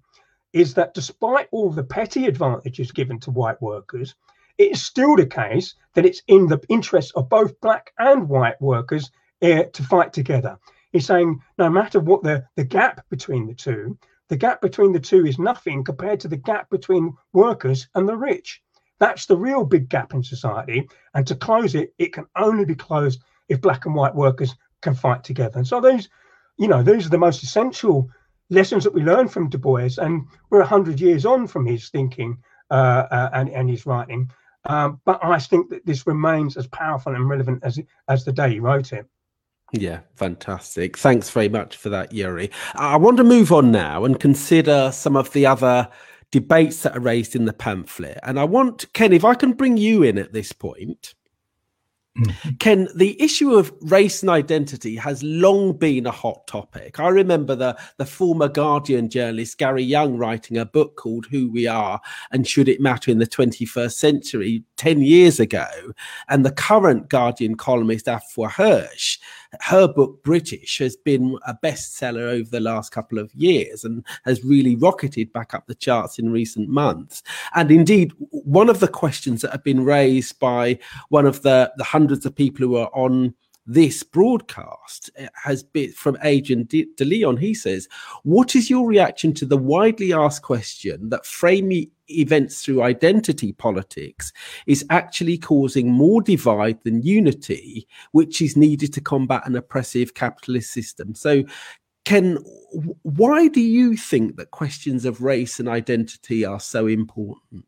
B: is that despite all the petty advantages given to white workers, it is still the case that it's in the interests of both black and white workers uh, to fight together. He's saying no matter what the, the gap between the two, the gap between the two is nothing compared to the gap between workers and the rich. That's the real big gap in society. And to close it, it can only be closed if black and white workers can fight together. And so those, you know, those are the most essential lessons that we learn from Du Bois. And we're 100 years on from his thinking uh, uh, and, and his writing. Um, but I think that this remains as powerful and relevant as as the day he wrote it.
A: Yeah, fantastic. Thanks very much for that, Yuri. I want to move on now and consider some of the other debates that are raised in the pamphlet. And I want, Ken, if I can bring you in at this point. Mm-hmm. Ken, the issue of race and identity has long been a hot topic. I remember the, the former Guardian journalist Gary Younge writing a book called Who We Are and Should It Matter in the 21st Century 10 years ago. And the current Guardian columnist Afua Hirsch her book British has been a bestseller over the last couple of years and has really rocketed back up the charts in recent months. And indeed, one of the questions that have been raised by one of the, the hundreds of people who are on this broadcast uh, has been from Adrian De, De Leon. He says, What is your reaction to the widely asked question that framing events through identity politics is actually causing more divide than unity, which is needed to combat an oppressive capitalist system? So, Ken, why do you think that questions of race and identity are so important?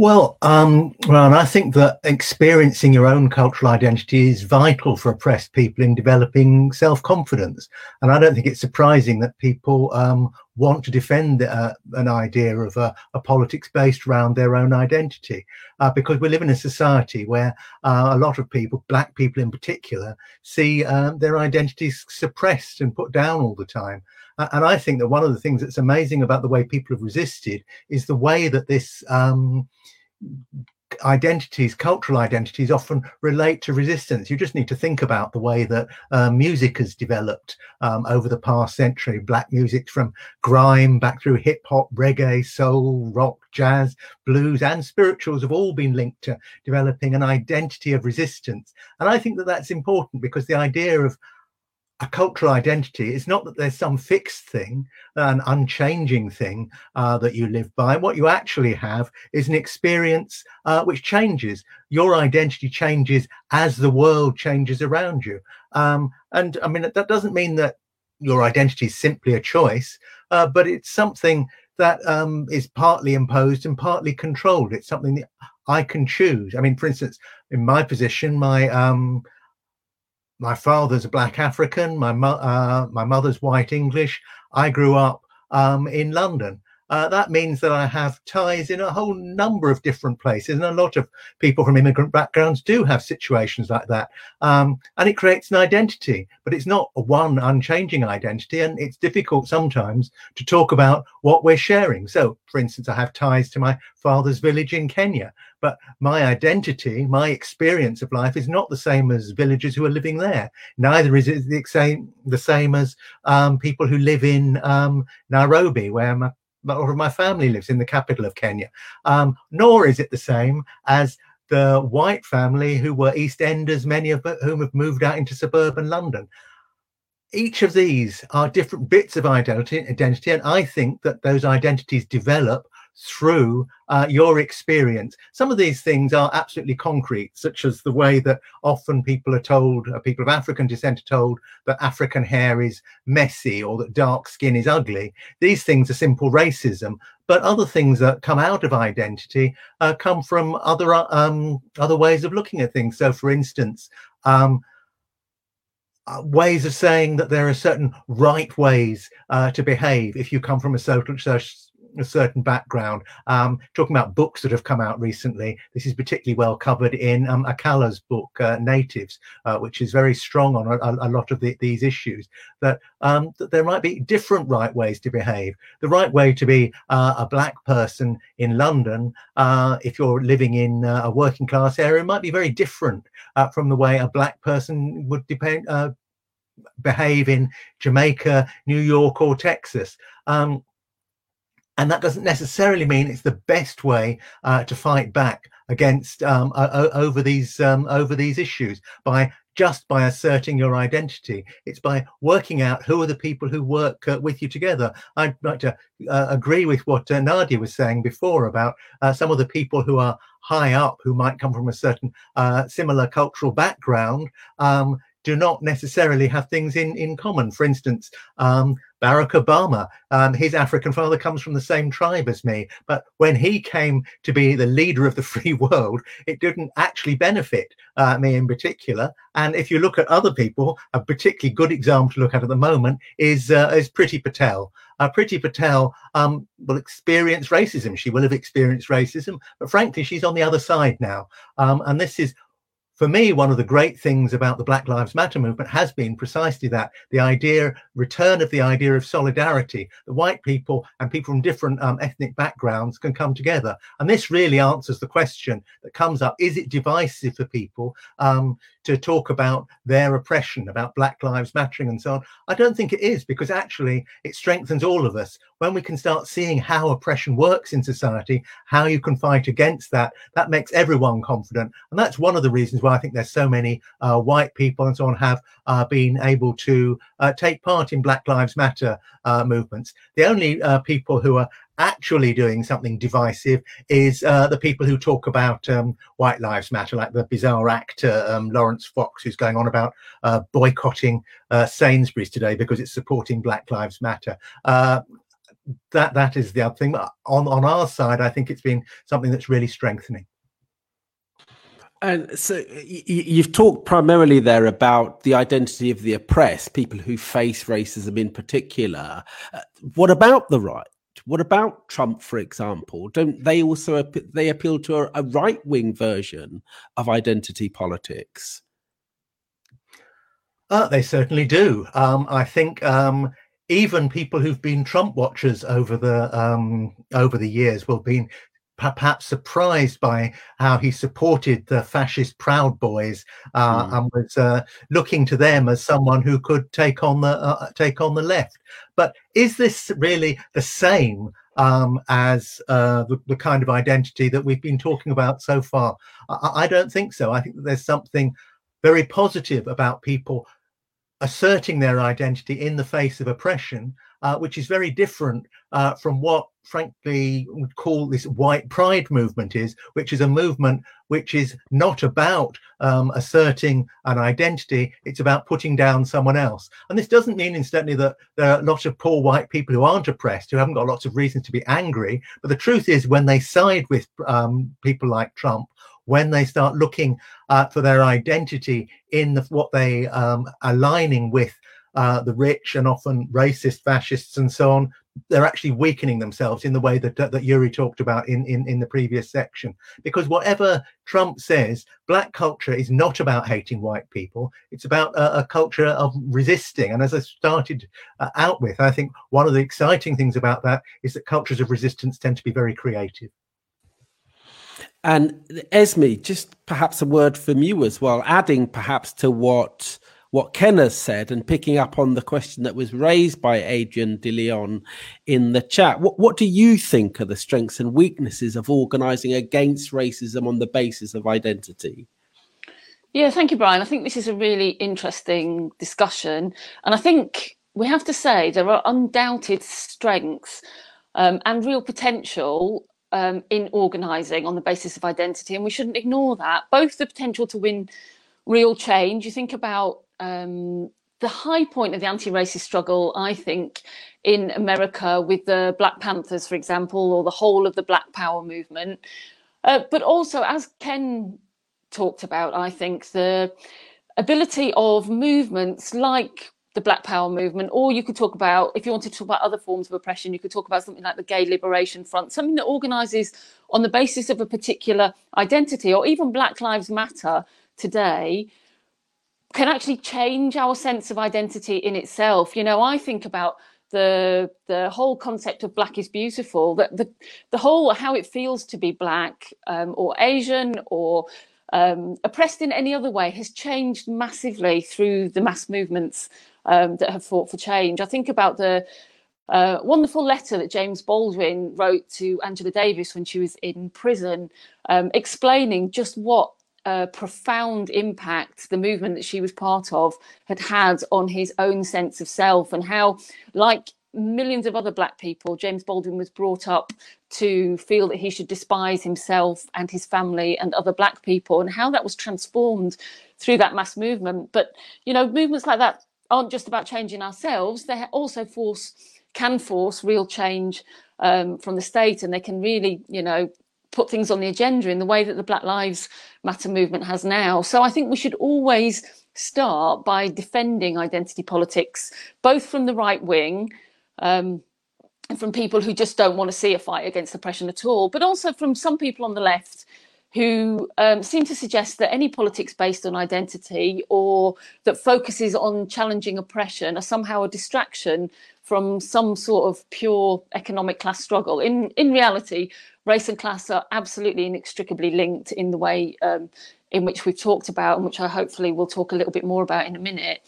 E: Well, um, Ron, I think that experiencing your own cultural identity is vital for oppressed people in developing self-confidence. And I don't think it's surprising that people um, want to defend uh, an idea of a, a, politics based around their own identity, uh, because we live in a society where uh, a lot of people, black people in particular, see um, their identities suppressed and put down all the time. and I think that one of the things that's amazing about the way people have resisted is the way that this um, identities, cultural identities, often relate to resistance. You just need to think about the way that uh, music has developed um, over the past century. Black music from grime back through hip hop, reggae, soul, rock, jazz, blues, and spirituals have all been linked to developing an identity of resistance. And I think that that's important because the idea of a cultural identity is not that there's some fixed thing, an unchanging thing uh, that you live by. What you actually have is an experience uh, which changes. Your identity changes as the world changes around you. Um, and I mean, that doesn't mean that your identity is simply a choice, uh, but it's something that um, is partly imposed and partly controlled. It's something that I can choose. I mean, for instance, in my position, my um, my father's a black African, my mo- uh, my mother's white English. I grew up um, in London, uh, that means that I have ties in a whole number of different places. And a lot of people from immigrant backgrounds do have situations like that. Um, and it creates an identity, but it's not a one unchanging identity. And it's difficult sometimes to talk about what we're sharing. So, for instance, I have ties to my father's village in Kenya, but my identity, my experience of life is not the same as villagers who are living there. Neither is it the same, the same as um, people who live in um, Nairobi, where my or my family lives in the capital of Kenya. Um, nor is it the same as the white family who were East Enders, many of whom have moved out into suburban London. Each of these are different bits of identity, identity, and I think that those identities develop through uh, your experience. Some of these things are absolutely concrete, such as the way that often people are told, uh, people of African descent are told that African hair is messy or that dark skin is ugly. These things are simple racism. But other things that come out of identity uh, come from other uh, um, other ways of looking at things. So, for instance, um, uh, ways of saying that there are certain right ways uh, to behave if you come from a social, social a certain background. Um, talking about books that have come out recently, this is particularly well covered in um, Akala's book, uh, Natives, uh, which is very strong on a, a lot of the, these issues. That, um, that there might be different right ways to behave. The right way to be uh, a black person in London, uh, if you're living in uh, a working class area, might be very different uh, from the way a black person would depend behave in Jamaica, New York, or Texas. Um, and that doesn't necessarily mean it's the best way uh, to fight back against um, uh, over these um, over these issues by just by asserting your identity. It's by working out who are the people who work uh, with you together. I'd like to uh, agree with what uh, Nadia was saying before about uh, some of the people who are high up, who might come from a certain uh, similar cultural background. Um, do not necessarily have things in, in common. For instance, um, Barack Obama, um, his African father comes from the same tribe as me. But when he came to be the leader of the [laughs] free world, it didn't actually benefit uh, me in particular. And if you look at other people, a particularly good example to look at at the moment is uh, is Priti Patel. Uh, Priti Patel um, will experience racism. She will have experienced racism, but frankly, she's on the other side now. Um, and this is for me, one of the great things about the Black Lives Matter movement has been precisely that the idea, return of the idea of solidarity. The white people and people from different um, ethnic backgrounds can come together. And this really answers the question that comes up is it divisive for people um, to talk about their oppression, about Black Lives Mattering and so on. I don't think it is because actually it strengthens all of us when we can start seeing how oppression works in society, how you can fight against that. That makes everyone confident, and that's one of the reasons why I think there's so many uh, white people and so on have uh, been able to uh, take part in Black Lives Matter uh, movements. The only uh, people who are actually doing something divisive is uh, the people who talk about um, white lives matter, like the bizarre actor um, Laurence Fox, who's going on about uh, boycotting uh, Sainsbury's today because it's supporting Black Lives Matter. Uh, that that is the other thing. On on our side, I think it's been something that's really strengthening.
A: And so you've talked primarily there about the identity of the oppressed, people who face racism in particular. Uh, what about the right? What about Trump, for example? Don't they also they appeal to a, a right wing version of identity politics?
E: Uh, they certainly do. Um, I think um, even people who've been Trump watchers over the um, over the years will be perhaps surprised by how he supported the fascist Proud Boys uh, mm. and was uh, looking to them as someone who could take on the uh, take on the left. But is this really the same um, as uh, the, the, kind of identity that we've been talking about so far? I, I don't think so. I think that there's something very positive about people asserting their identity in the face of oppression, uh, which is very different uh, from what frankly would call this white pride movement is, which is a movement which is not about um, asserting an identity, it's about putting down someone else. And this doesn't mean instantly that there are lots of poor white people who aren't oppressed, who haven't got lots of reasons to be angry. But the truth is, when they side with um, people like Trump, when they start looking uh, for their identity in the, what they um, aligning with uh, the rich and often racist fascists and so on, they're actually weakening themselves in the way that that Yuri talked about in, in in the previous section. Because whatever Trump says, black culture is not about hating white people. It's about a, a culture of resisting. And as I started uh, out with, I think one of the exciting things about that is that cultures of resistance tend to be very creative.
A: And Esme, just perhaps a word from you as well, adding perhaps to what what Ken has said and picking up on the question that was raised by Adrian De Leon in the chat. What, what do you think are the strengths and weaknesses of organising against racism on the basis of identity?
D: Yeah, thank you, Brian. I think this is a really interesting discussion. And I think we have to say there are undoubted strengths um, and real potential um, in organising on the basis of identity. And we shouldn't ignore that. Both the potential to win real change. You think about um, the high point of the anti-racist struggle, I think, in America with the Black Panthers, for example, or the whole of the Black Power movement. Uh, but also, as Ken talked about, I think the ability of movements like the Black Power movement, or you could talk about, if you wanted to talk about other forms of oppression, you could talk about something like the Gay Liberation Front, something that organises on the basis of a particular identity, or even Black Lives Matter today, can actually change our sense of identity in itself. You know, I think about the the whole concept of black is beautiful that the the whole how it feels to be black um, or asian or um, oppressed in any other way has changed massively through the mass movements um, that have fought for change i think about the uh, wonderful letter that James Baldwin wrote to Angela Davis when she was in prison, um, explaining just what uh, profound impact the movement that she was part of had had on his own sense of self and how like millions of other black people james baldwin was brought up to feel that he should despise himself and his family and other black people and how that was transformed through that mass movement. But you know movements like that aren't just about changing ourselves they also force can force real change um, from the state and they can really you know put things on the agenda in the way that the Black Lives Matter movement has now. So I think we should always start by defending identity politics, both from the right wing. Um, and from people who just don't want to see a fight against oppression at all, but also from some people on the left who um, seem to suggest that any politics based on identity or that focuses on challenging oppression are somehow a distraction from some sort of pure economic class struggle. In in reality, race and class are absolutely inextricably linked in the way um, in which we've talked about and which I hopefully will talk a little bit more about in a minute.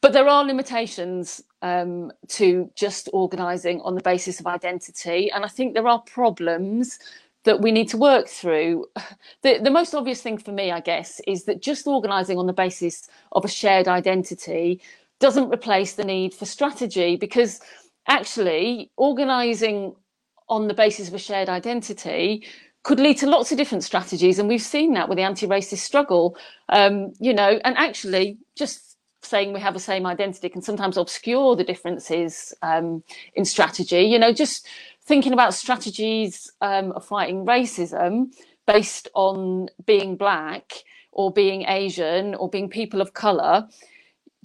D: But there are limitations um, to just organising on the basis of identity. And I think there are problems that we need to work through. [sighs] The, the most obvious thing for me, I guess, is that just organising on the basis of a shared identity doesn't replace the need for strategy because actually organising on the basis of a shared identity could lead to lots of different strategies and we've seen that with the anti-racist struggle. Um, you know and actually just saying we have the same identity can sometimes obscure the differences um, in strategy. You know just thinking about strategies um, of fighting racism based on being black or being asian or being people of color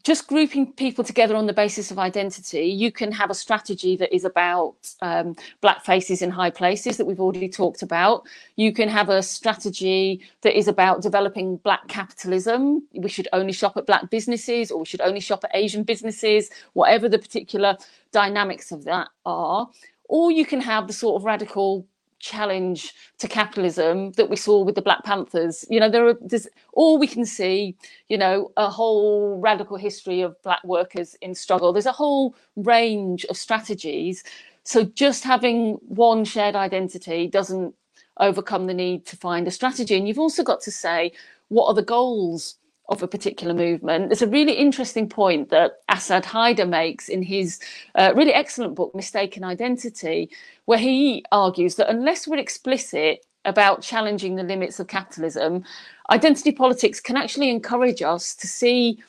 D: just grouping people together on the basis of identity, you can have a strategy that is about um, black faces in high places that we've already talked about. You can have a strategy that is about developing black capitalism. We should only shop at black businesses or we should only shop at Asian businesses, whatever the particular dynamics of that are. Or you can have the sort of radical challenge to capitalism that we saw with the Black Panthers. You know, there are there's all we can see, you know, a whole radical history of black workers in struggle. There's a whole range of strategies. So just having one shared identity doesn't overcome the need to find a strategy. And you've also got to say, what are the goals of a particular movement. There's a really interesting point that Asad Haider makes in his uh, really excellent book, Mistaken Identity, where he argues that unless we're explicit about challenging the limits of capitalism, identity politics can actually encourage us to see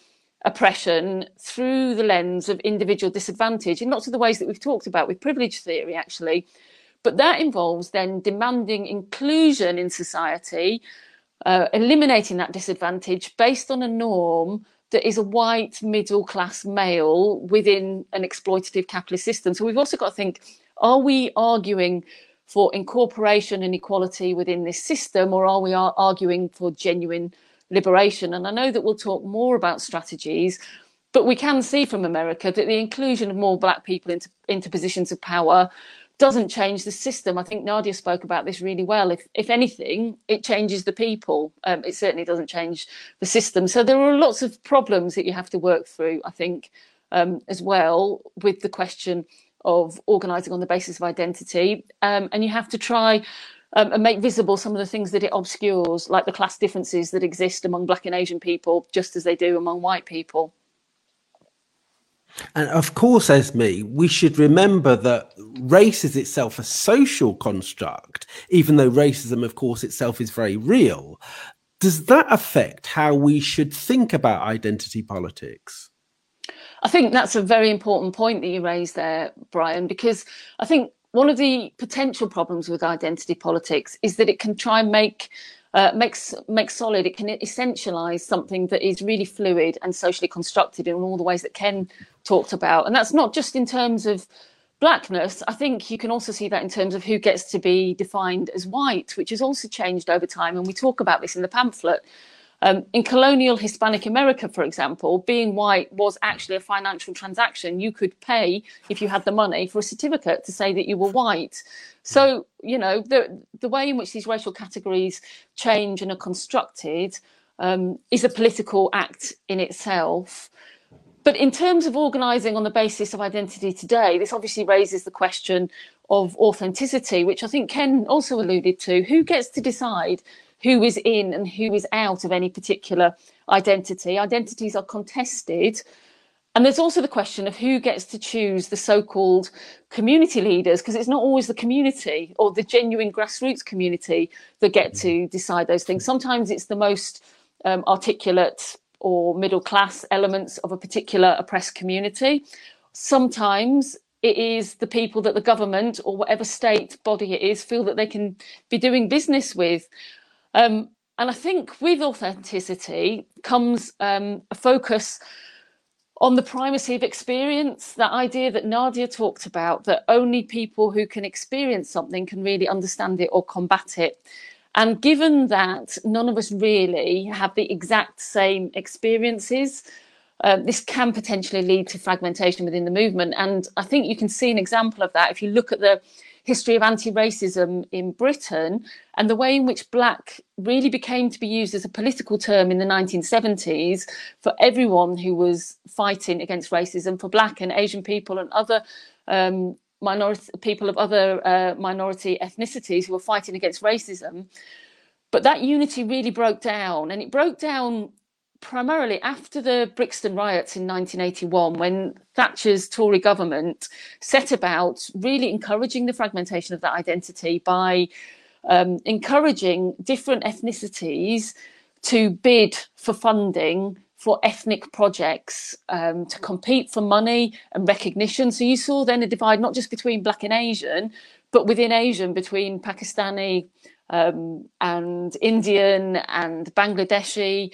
D: oppression through the lens of individual disadvantage in lots of the ways that we've talked about with privilege theory, actually. But that involves then demanding inclusion in society uh, eliminating that disadvantage based on a norm that is a white middle class male within an exploitative capitalist system. So we've also got to think are we arguing for incorporation and equality within this system, or are we arguing for genuine liberation? And I know that we'll talk more about strategies, but we can see from America that the inclusion of more black people into, into positions of power doesn't change the system. I think Nadia spoke about this really well. If if anything, it changes the people. Um, it certainly doesn't change the system. So there are lots of problems that you have to work through. I think um, as well with the question of organising on the basis of identity, um, and you have to try. Um, and make visible some of the things that it obscures, like the class differences that exist among Black and Asian people, just as they do among white people.
A: And of course, Esme, we should remember that race is itself a social construct, even though racism, of course, itself is very real. Does that affect how we should think about identity politics?
D: I think that's a very important point that you raised there, Brian, because I think one of the potential problems with identity politics is that it can try and make uh, makes makes solid. It can essentialize something that is really fluid and socially constructed in all the ways that Ken talked about, and that's not just in terms of blackness. I think you can also see that in terms of who gets to be defined as white, which has also changed over time, and we talk about this in the pamphlet. Um, in colonial Hispanic America, for example, being white was actually a financial transaction. You could pay, if you had the money, for a certificate to say that you were white. So, you know, the, the way in which these racial categories change and are constructed um, is a political act in itself. But in terms of organising on the basis of identity today, this obviously raises the question of authenticity, which I think Ken also alluded to. Who gets to decide who is in and who is out of any particular identity. Identities are contested. And there's also the question of who gets to choose the so called community leaders, because it's not always the community or the genuine grassroots community that get to decide those things. Sometimes it's the most um, articulate or middle class elements of a particular oppressed community. Sometimes it is the people that the government or whatever state body it is feel that they can be doing business with. Um, and I think with authenticity comes um, a focus on the primacy of experience, that idea that Nadia talked about, that only people who can experience something can really understand it or combat it. And given that none of us really have the exact same experiences, um, this can potentially lead to fragmentation within the movement. And I think you can see an example of that if you look at the history of anti-racism in Britain and the way in which black really became to be used as a political term in the 1970s for everyone who was fighting against racism, for black and Asian people and other um, minority people of other uh, minority ethnicities who were fighting against racism. But that unity really broke down, and it broke down primarily after the Brixton riots in 1981, when Thatcher's Tory government set about really encouraging the fragmentation of that identity by um, encouraging different ethnicities to bid for funding for ethnic projects um, to compete for money and recognition. So you saw then a divide not just between Black and Asian, but within Asian between Pakistani um, and Indian and Bangladeshi.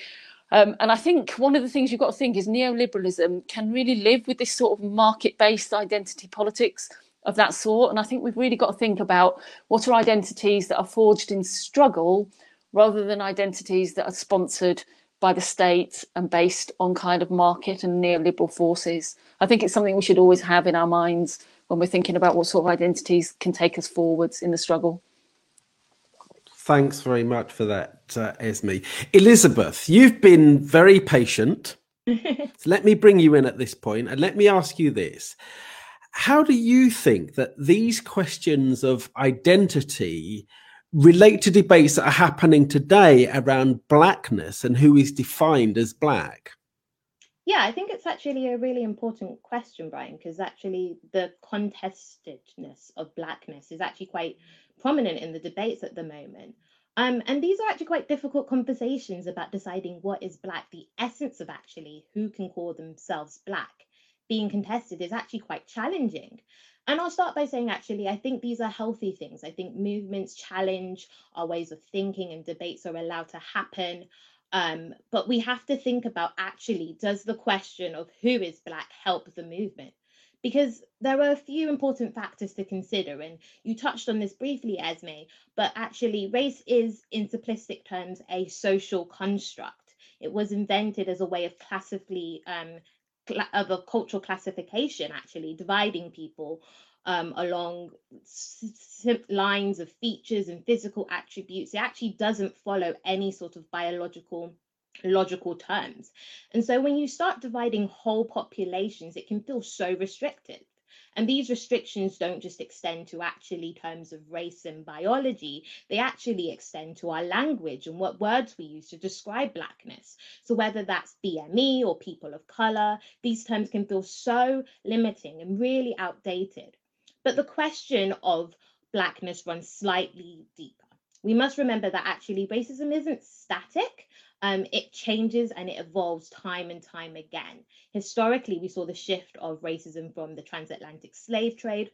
D: Um, and I think one of the things you've got to think is neoliberalism can really live with this sort of market based identity politics of that sort. And I think we've really got to think about what are identities that are forged in struggle rather than identities that are sponsored by the state and based on kind of market and neoliberal forces. I think it's something we should always have in our minds when we're thinking about what sort of identities can take us forwards in the struggle.
A: Thanks very much for that, uh, Esme. Elizabeth, you've been very patient. [laughs] so let me bring you in at this point and let me ask you this. How do you think that these questions of identity relate to debates that are happening today around blackness and who is defined as black?
F: Yeah, I think it's actually a really important question, Brian, because actually the contestedness of blackness is actually quite prominent in the debates at the moment. Um, and these are actually quite difficult conversations about deciding what is black. The essence of actually who can call themselves black being contested is actually quite challenging. And I'll start by saying, actually, I think these are healthy things. I think movements challenge our ways of thinking and debates are allowed to happen. Um, but we have to think about actually, does the question of who is Black help the movement? Because there are a few important factors to consider. And you touched on this briefly, Esme, but actually, race is, in simplistic terms, a social construct. It was invented as a way of classically um, of a cultural classification, actually dividing people um, along lines of features and physical attributes. It actually doesn't follow any sort of biological logical terms. And so when you start dividing whole populations, it can feel so restrictive. And these restrictions don't just extend to actually terms of race and biology, they actually extend to our language and what words we use to describe Blackness. So, whether that's BME or people of color, these terms can feel so limiting and really outdated. But the question of Blackness runs slightly deeper. We must remember that actually racism isn't static, um, it changes and it evolves time and time again. Historically, we saw the shift of racism from the transatlantic slave trade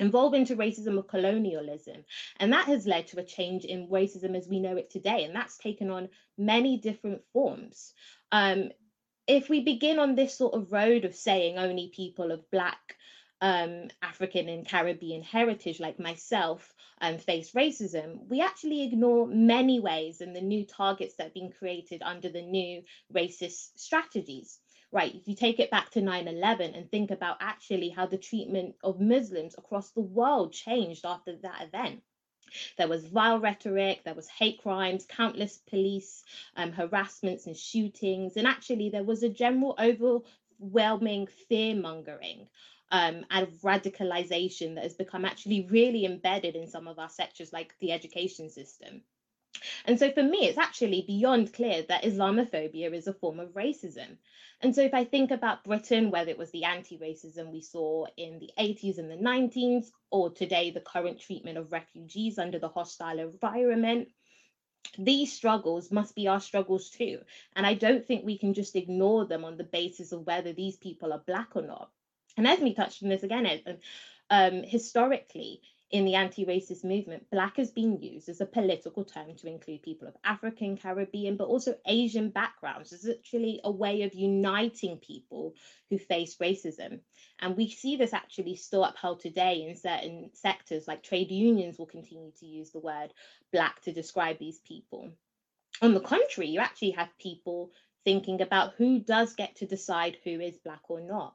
F: evolve into racism of colonialism. And that has led to a change in racism as we know it today. And that's taken on many different forms. Um, if we begin on this sort of road of saying only people of Black, um, African and Caribbean heritage, like myself, um, face racism, we actually ignore many ways and the new targets that have been created under the new racist strategies. Right, if you take it back to 9 11 and think about actually how the treatment of Muslims across the world changed after that event. There was vile rhetoric, there was hate crimes, countless police um, harassments and shootings, and actually there was a general overwhelming fear mongering um, and radicalization that has become actually really embedded in some of our sectors, like the education system. And so for me, it's actually beyond clear that Islamophobia is a form of racism. And so if I think about Britain, whether it was the anti racism we saw in the 80s and the 90s, or today the current treatment of refugees under the hostile environment, these struggles must be our struggles too. And I don't think we can just ignore them on the basis of whether these people are Black or not. And Esme touched on this again, um, historically, in the anti-racist movement, black has been used as a political term to include people of African, Caribbean, but also Asian backgrounds. It's actually a way of uniting people who face racism. And we see this actually still upheld today in certain sectors, like trade unions will continue to use the word black to describe these people. On the contrary, you actually have people thinking about who does get to decide who is black or not.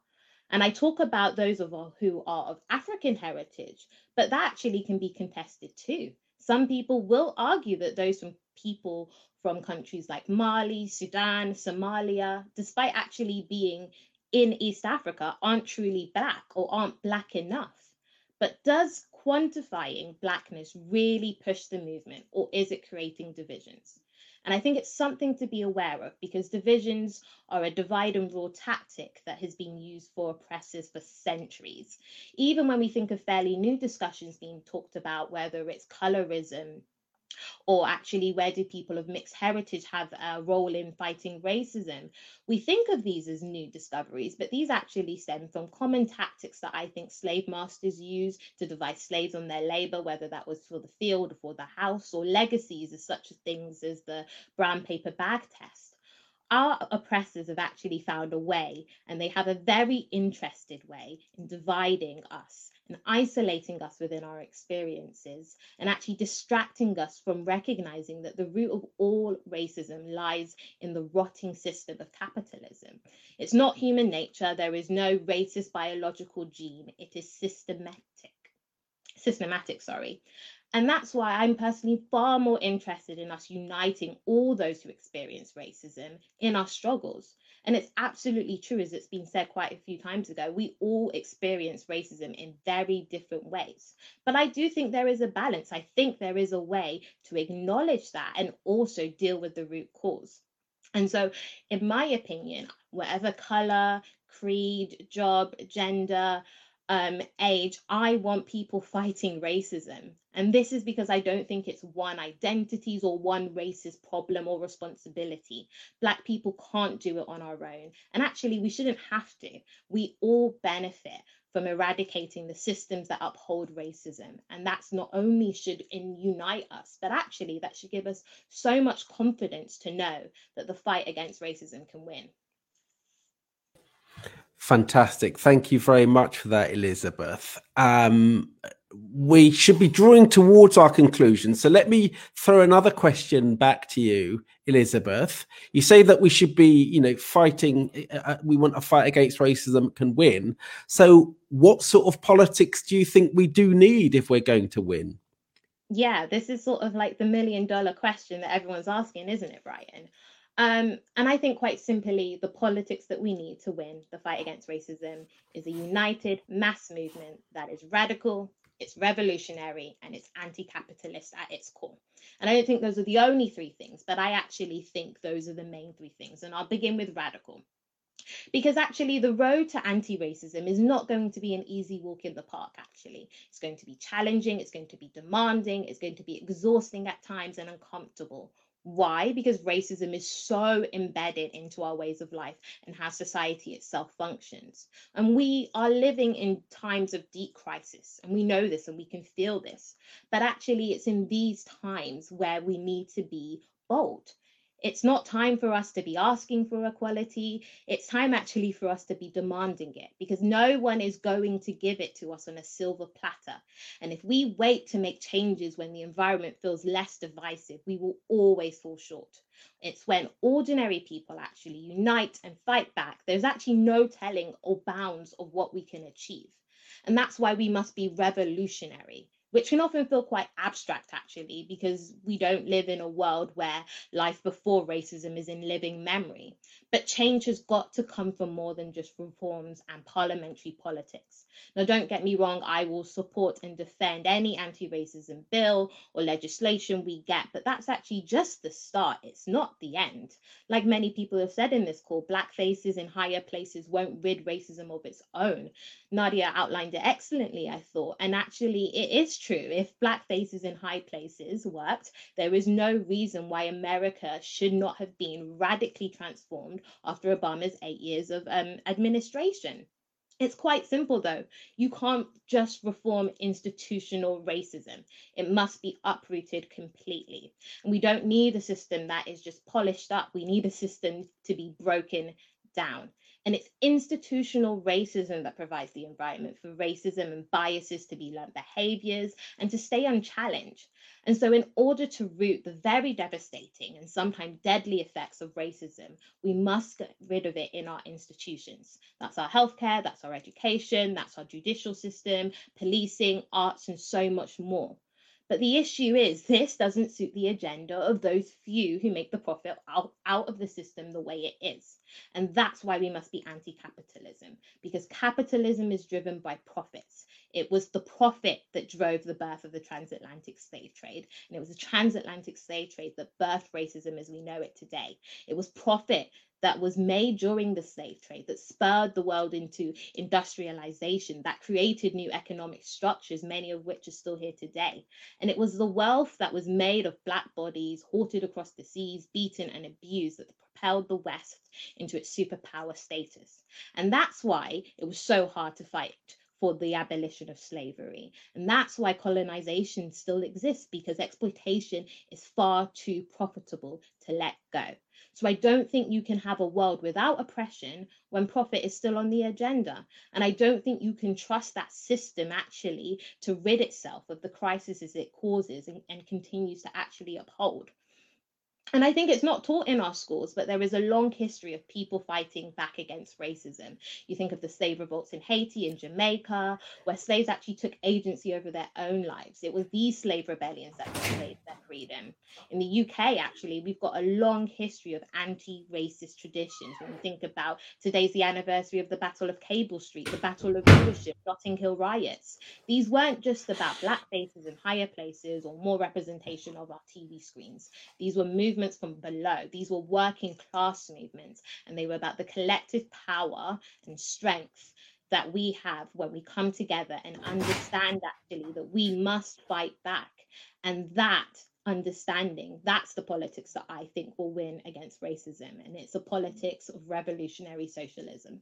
F: And I talk about those of us who are of African heritage, but that actually can be contested too. Some people will argue that those from people from countries like Mali, Sudan, Somalia, despite actually being in East Africa, aren't truly Black or aren't Black enough. But does quantifying Blackness really push the movement or is it creating divisions? And I think it's something to be aware of because divisions are a divide and rule tactic that has been used for oppressors for centuries. Even when we think of fairly new discussions being talked about, whether it's colorism or actually where do people of mixed heritage have a role in fighting racism? We think of these as new discoveries but these actually stem from common tactics that i think slave masters used to divide slaves on their labor whether that was for the field or for the house or legacies as such things as the brown paper bag test. Our oppressors have actually found a way, and they have a very interested way in dividing us and isolating us within our experiences and actually distracting us from recognizing that the root of all racism lies in the rotting system of capitalism. It's not human nature, there is no racist biological gene, it is systematic. Systematic, sorry. And that's why I'm personally far more interested in us uniting all those who experience racism in our struggles. And it's absolutely true, as it's been said quite a few times ago, we all experience racism in very different ways. But I do think there is a balance. I think there is a way to acknowledge that and also deal with the root cause. And so, in my opinion, whatever color, creed, job, gender, um, age, I want people [laughs] fighting racism. And this is because I don't think it's one identities or one racist problem or responsibility. Black people can't do it on our own. And actually, we shouldn't have to. We all benefit from eradicating the systems that uphold racism. And that's not only should in unite us, but actually that should give us so much confidence to know that the fight against racism can win.
A: Fantastic. Thank you very much for that, Elizabeth. Um, we should be drawing towards our conclusion. So let me throw another question back to you, Elizabeth. You say that we should be, you know, fighting, uh, uh we want a fight against racism can win. So what sort of politics do you think we do need if we're going to win?
F: Yeah, this is sort of like the million dollar question that everyone's asking, isn't it, Brian? Um, and I think quite simply, the politics that we need to win the fight against racism is a united mass movement that is radical, it's revolutionary, and it's anti capitalist at its core. And I don't think those are the only three things, but I actually think those are the main three things. And I'll begin with radical. Because actually, the road to anti racism is not going to be an easy walk in the park, actually. It's going to be challenging, it's going to be demanding, it's going to be exhausting at times and uncomfortable why? Because racism is so embedded into our ways of life and how society itself functions. And we are living in times of deep crisis, and we know this and we can feel this. But actually, it's in these times where we need to be bold it's not time for us to be asking for equality. It's time actually for us to be demanding it because no one is going to give it to us on a silver platter. And if we wait to make changes when the environment feels less divisive, we will always fall short. It's when ordinary people actually unite and fight back, there's actually no telling or bounds of what we can achieve. And that's why we must be revolutionary which can often feel quite abstract actually, because we don't live in a world where life before racism is in living memory. But change has got to come from more than just reforms and parliamentary politics. Now, don't get me wrong, I will support and defend any anti racism bill or legislation we get, but that's actually just the start. It's not the end. Like many people have said in this call, black faces in higher places won't rid racism of its own. Nadia outlined it excellently, I thought. And actually, it is true. If black faces in high places worked, there is no reason why America should not have been radically transformed after Obama's eight years of um, administration. It's quite simple though. You can't just reform institutional racism. It must be uprooted completely. And we don't need a system that is just polished up. We need a system to be broken down. And it's institutional racism that provides the environment for racism and biases to be learned behaviors and to stay unchallenged. And so, in order to root the very devastating and sometimes deadly effects of racism, we must get rid of it in our institutions. That's our healthcare, that's our education, that's our judicial system, policing, arts, and so much more. But the issue is, this doesn't suit the agenda of those few who make the profit out, out of the system the way it is. And that's why we must be anti capitalism, because capitalism is driven by profits. It was the profit that drove the birth of the transatlantic slave trade. And it was the transatlantic slave trade that birthed racism as we know it today. It was profit that was made during the slave trade that spurred the world into industrialization, that created new economic structures, many of which are still here today. And it was the wealth that was made of Black bodies, hauled across the seas, beaten and abused, that propelled the West into its superpower status. And that's why it was so hard to fight for the abolition of slavery. And that's why colonization still exists because exploitation is far too profitable to let go. So I don't think you can have a world without oppression when profit is still on the agenda. And I don't think you can trust that system actually to rid itself of the crises it causes and, and continues to actually uphold and I think it's not taught in our schools, but there is a long history of people fighting back against racism. You think of the slave revolts in Haiti and Jamaica, where slaves actually took agency over their own lives. It was these slave rebellions that [laughs] saved their freedom. In the UK, actually, we've got a long history of anti racist traditions. When we think about today's the anniversary of the Battle of Cable Street, the Battle of Lewisham, Notting Hill riots. These weren't just about black faces in higher places or more representation of our TV screens. These were movements from below. These were working class movements, and they were about the collective power and strength that we have when we come together and understand actually that we must fight back. And that understanding, that's the politics that I think will win against racism. And it's a politics of revolutionary socialism.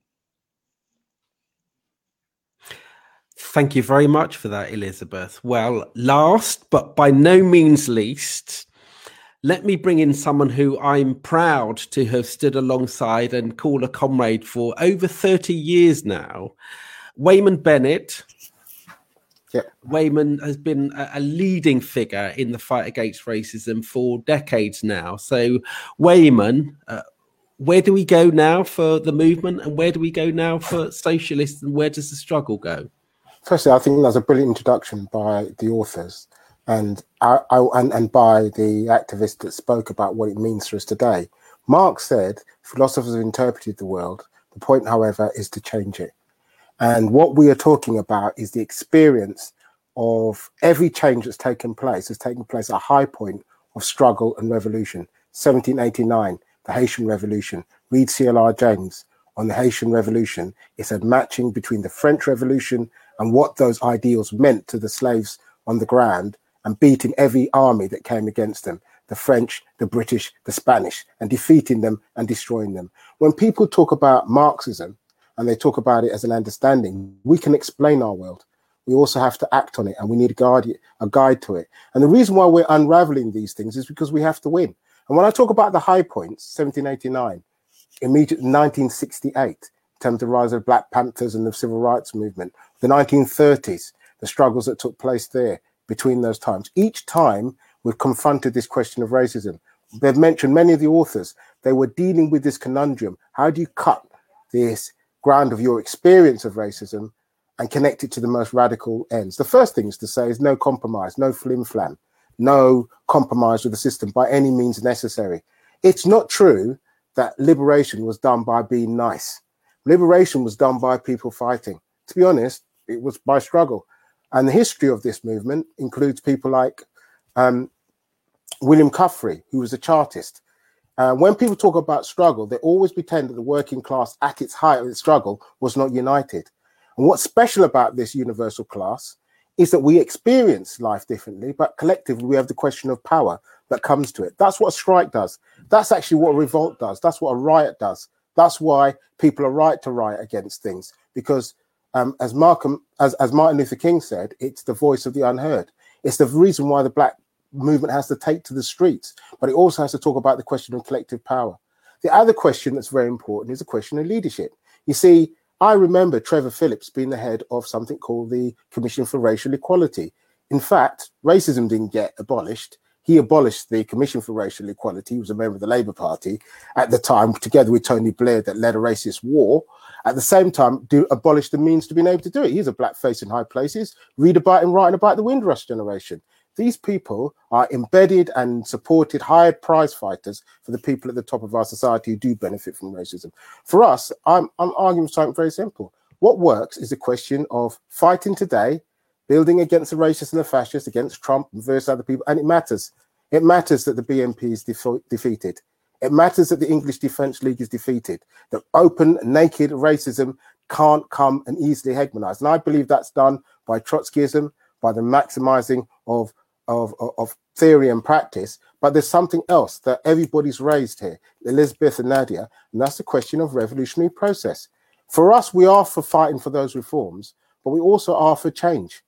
A: Thank you very much for that, Elizabeth. Well, last but by no means least, let me bring in someone who I'm proud to have stood alongside and call a comrade for over 30 years now. Weyman Bennett.
G: Yeah.
A: Weyman has been a, a, leading figure in the fight against racism for decades now. So, Weyman, uh, where do we go now for the movement and where do we go now for socialists and where does the struggle go?
G: Firstly, I think that's a brilliant introduction by the authors and I, I, and, and by the activists that spoke about what it means for us today. Marx said philosophers have interpreted the world. The point, however, is to change it. And what we are talking about is the experience of every change that's taken place has taken place at a high point of struggle and revolution. 1789, the Haitian Revolution. Read C.L.R. James on the Haitian Revolution. It's a matching between the French Revolution and what those ideals meant to the slaves on the ground and beating every army that came against them the French, the British, the Spanish, and defeating them and destroying them. When people talk about Marxism and they talk about it as an understanding, we can explain our world. We also have to act on it and we need a guide, a guide to it. And the reason why we're unraveling these things is because we have to win. And when I talk about the high points, 1789, immediate 1968, in terms of the rise of Black Panthers and the civil rights movement, the 1930s, the struggles that took place there, between those times. Each time we've confronted this question of racism. They've mentioned many of the authors, they were dealing with this conundrum. How do you cut this ground of your experience of racism and connect it to the most radical ends? The first thing is to say is no compromise, no flim flam, no compromise with the system by any means necessary. It's not true that liberation was done by being nice. Liberation was done by people fighting. To be honest, it was by struggle. And the history of this movement includes people like um, William Cuffay, who was a Chartist. Uh, when people talk about struggle, they always pretend that the working class at its height of struggle was not united. And what's special about this universal class is that we experience life differently, but collectively we have the question of power that comes to it. That's what a strike does. That's actually what a revolt does. That's what a riot does. That's why people are right to riot against things because um, as as, as Martin Luther King said, it's the voice of the unheard. It's the reason why the black movement has to take to the streets, but it also has to talk about the question of collective power. The other question that's very important is the question of leadership. You see, I remember Trevor Phillips being the head of something called the Commission for Racial Equality. In fact, racism didn't get abolished. He abolished the Commission for Racial Equality. He was a member of the Labour Party at the time, together with Tony Blair, that led a racist war. At the same time, do abolish the means to being able to do it. He's a black face in high places. Read about him writing about the Windrush generation. These people are embedded and supported, hired prize fighters for the people at the top of our society who do benefit from racism. For us, I'm, I'm arguing something very simple. What works is a question of fighting today, building against the racists and the fascists, against Trump and versus other people. And it matters. It matters that the BNP is defo- defeated. It matters that the English Defence League is defeated. That open, naked racism can't come and easily hegemonize. And I believe that's done by Trotskyism, by the maximizing of of, of, theory and practice, but there's something else that everybody's raised here, Elizabeth and Nadia, and that's the question of revolutionary process. For us, we are for fighting for those reforms, but we also are for change.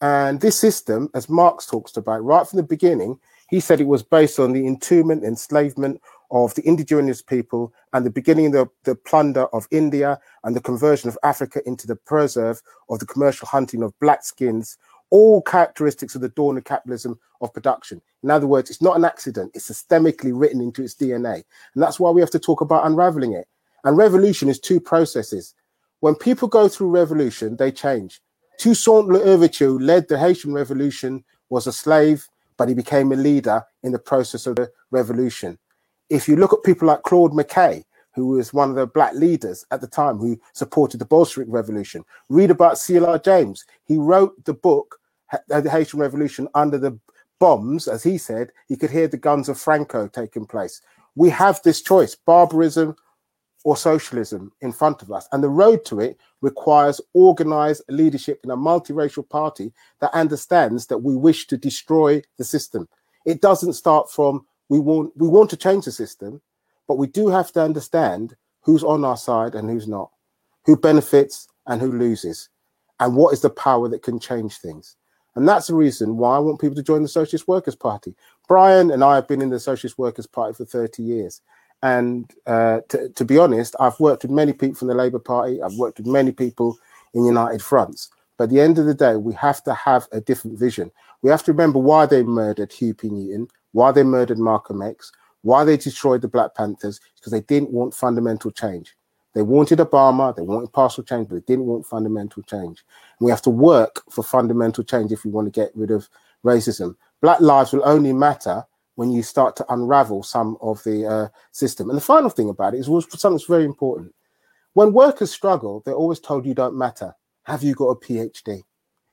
G: And this system, as Marx talks about right from the beginning, he said it was based on the entombment, enslavement of the indigenous people and the beginning of the, the plunder of India and the conversion of Africa into the preserve of the commercial hunting of black skins all characteristics of the dawn of capitalism of production. In other words, it's not an accident, it's systemically written into its DNA. And that's why we have to talk about unraveling it. And revolution is two processes. When people go through revolution, they change. Toussaint Louverture led the Haitian Revolution, was a slave, but he became a leader in the process of the revolution. If you look at people like Claude McKay, who was one of the black leaders at the time who supported the Bolshevik Revolution, read about C.L.R. James. He wrote the book uh, the Haitian Revolution under the bombs, as he said, he could hear the guns of Franco taking place. We have this choice barbarism or socialism in front of us. And the road to it requires organized leadership in a multiracial party that understands that we wish to destroy the system. It doesn't start from we want we want to change the system, but we do have to understand who's on our side and who's not, who benefits and who loses, and what is the power that can change things. And that's the reason why I want people to join the Socialist Workers' Party. Brian and I have been in the Socialist Workers' Party for 30 years. And uh, to, to, be honest, I've worked with many people from the Labour Party, I've worked with many people in United Fronts. But at the end of the day, we have to have a different vision. We have to remember why they murdered Huey P. Newton, why they murdered Malcolm X, why they destroyed the Black Panthers, because they didn't want fundamental change. They wanted Obama, they wanted partial change, but they didn't want fundamental change. And we have to work for fundamental change if we want to get rid of racism. Black lives will only matter when you start to unravel some of the uh, system. And the final thing about it is something that's very important. When workers struggle, they're always told you don't matter. Have you got a PhD?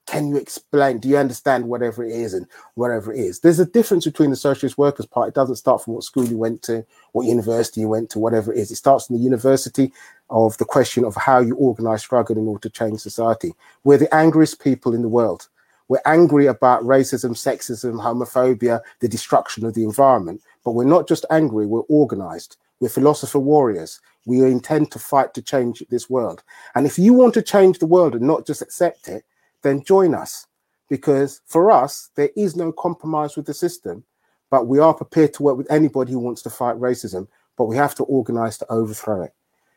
G: Can you explain? Do you understand whatever it is and whatever it is? There's a difference between the Socialist Workers' Party. It doesn't start from what school you went to, what university you went to, whatever it is. It starts in the university of the question of how you organize struggle in order to change society. We're the angriest people in the world. We're angry about racism, sexism, homophobia, the destruction of the environment. But we're not just angry, we're organized. We're philosopher warriors. We intend to fight to change this world. And if you want to change the world and not just accept it, then join us. Because for us, there is no compromise with the system, but we are prepared to work with anybody who wants to fight racism, but we have to organize to overthrow it.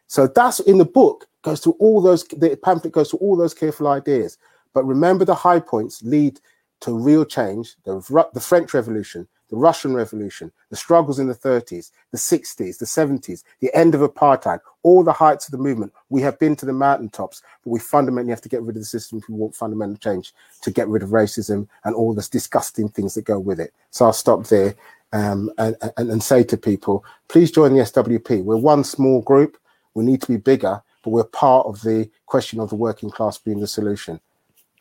G: So that's in the book, goes through all those, the pamphlet goes through all those careful ideas. But remember, the high points lead to real change the, the French Revolution, the Russian Revolution, the struggles in the 30s, the 60s, the 70s, the end of apartheid, all the heights of the movement. We have been to the mountaintops, but we fundamentally have to get rid of the system if we want fundamental change to get rid of racism and all the disgusting things that go with it. So I'll stop there um, and, and, and say to people, please join the SWP. We're one small group. We need to be bigger, but we're part of the question of the working class being the solution.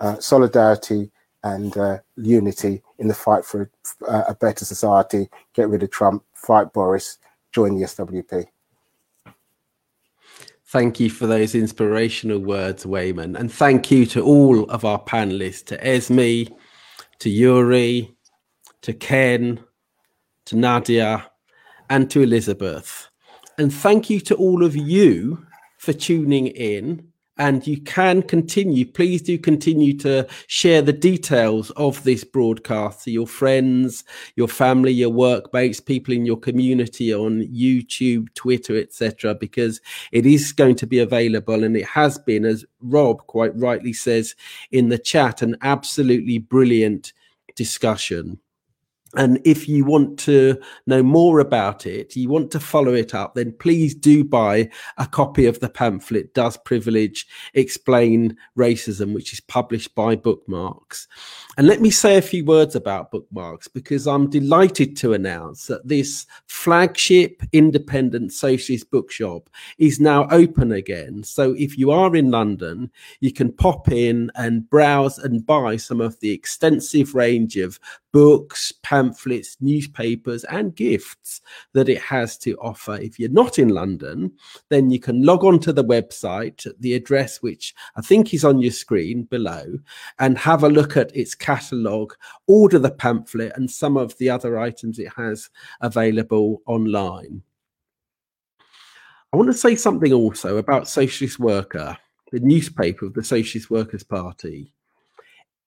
G: Uh, solidarity and uh, unity in the fight for a, a, better society, get rid of Trump, fight Boris, join the SWP.
A: Thank you for those inspirational words, Weyman. And thank you to all of our panelists, to Esme, to Yuri, to Ken, to Nadia, and to Elizabeth. And thank you to all of you for tuning in and you can continue. Please do continue to share the details of this broadcast to your friends, your family, your workmates, people in your community on YouTube, Twitter, etc., because it is going to be available and it has been, as Rob quite rightly says in the chat, an absolutely brilliant discussion. And if you want to know more about it, you want to follow it up, then please do buy a copy of the pamphlet, Does Privilege Explain Racism, which is published by Bookmarks. And let me say a few words about Bookmarks because I'm delighted to announce that this flagship independent socialist bookshop is now open again. So if you are in London, you can pop in and browse and buy some of the extensive range of books, pamphlets, newspapers, and gifts that it has to offer. If you're not in London, then you can log on to the website, the address which I think is on your screen below, and have a look at its catalogue, order the pamphlet, and some of the other items it has available online. I want to say something also about Socialist Worker, the newspaper of the Socialist Workers' Party.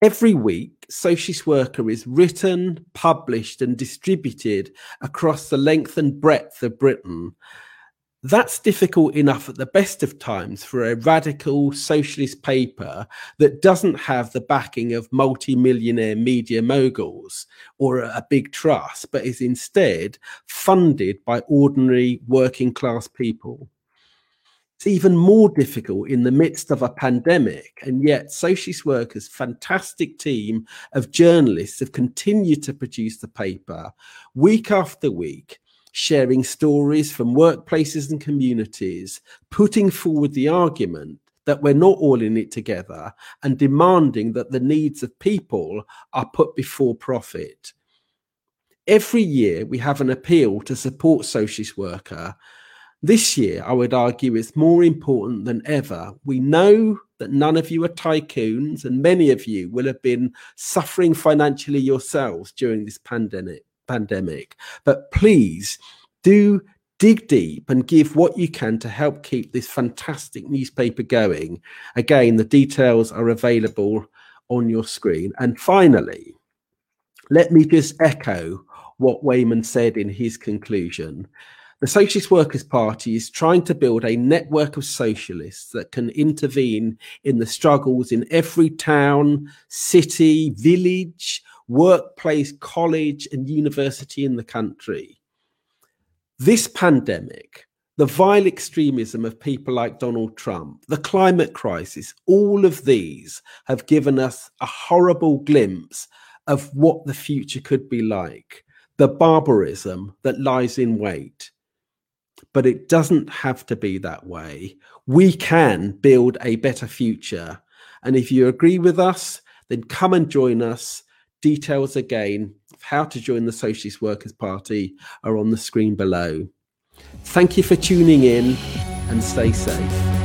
A: Every week, Socialist Worker is written, published, and distributed across the length and breadth of Britain. That's difficult enough at the best of times for a radical socialist paper that doesn't have the backing of multi millionaire media moguls or a big trust, but is instead funded by ordinary working class people. It's even more difficult in the midst of a pandemic, and yet Socialist Workers' fantastic team of journalists have continued to produce the paper week after week, sharing stories from workplaces and communities, putting forward the argument that we're not all in it together, and demanding that the needs of people are put before profit. Every year, we have an appeal to support Socialist Worker this year, I would argue it's more important than ever. We know that none of you are tycoons, and many of you will have been suffering financially yourselves during this pandemic. Pandemic, but please do dig deep and give what you can to help keep this fantastic newspaper going. Again, the details are available on your screen. And finally, let me just echo what Weyman said in his conclusion. The Socialist Workers' Party is trying to build a network of socialists that can intervene in the struggles in every town, city, village, workplace, college, and university in the country. This pandemic, the vile extremism of people like Donald Trump, the climate crisis, all of these have given us a horrible glimpse of what the future could be like, the barbarism that lies in wait but it doesn't have to be that way. We can build a better future. And if you agree with us, then come and join us. Details again of how to join the Socialist Workers' Party are on the screen below. Thank you for tuning in and stay safe.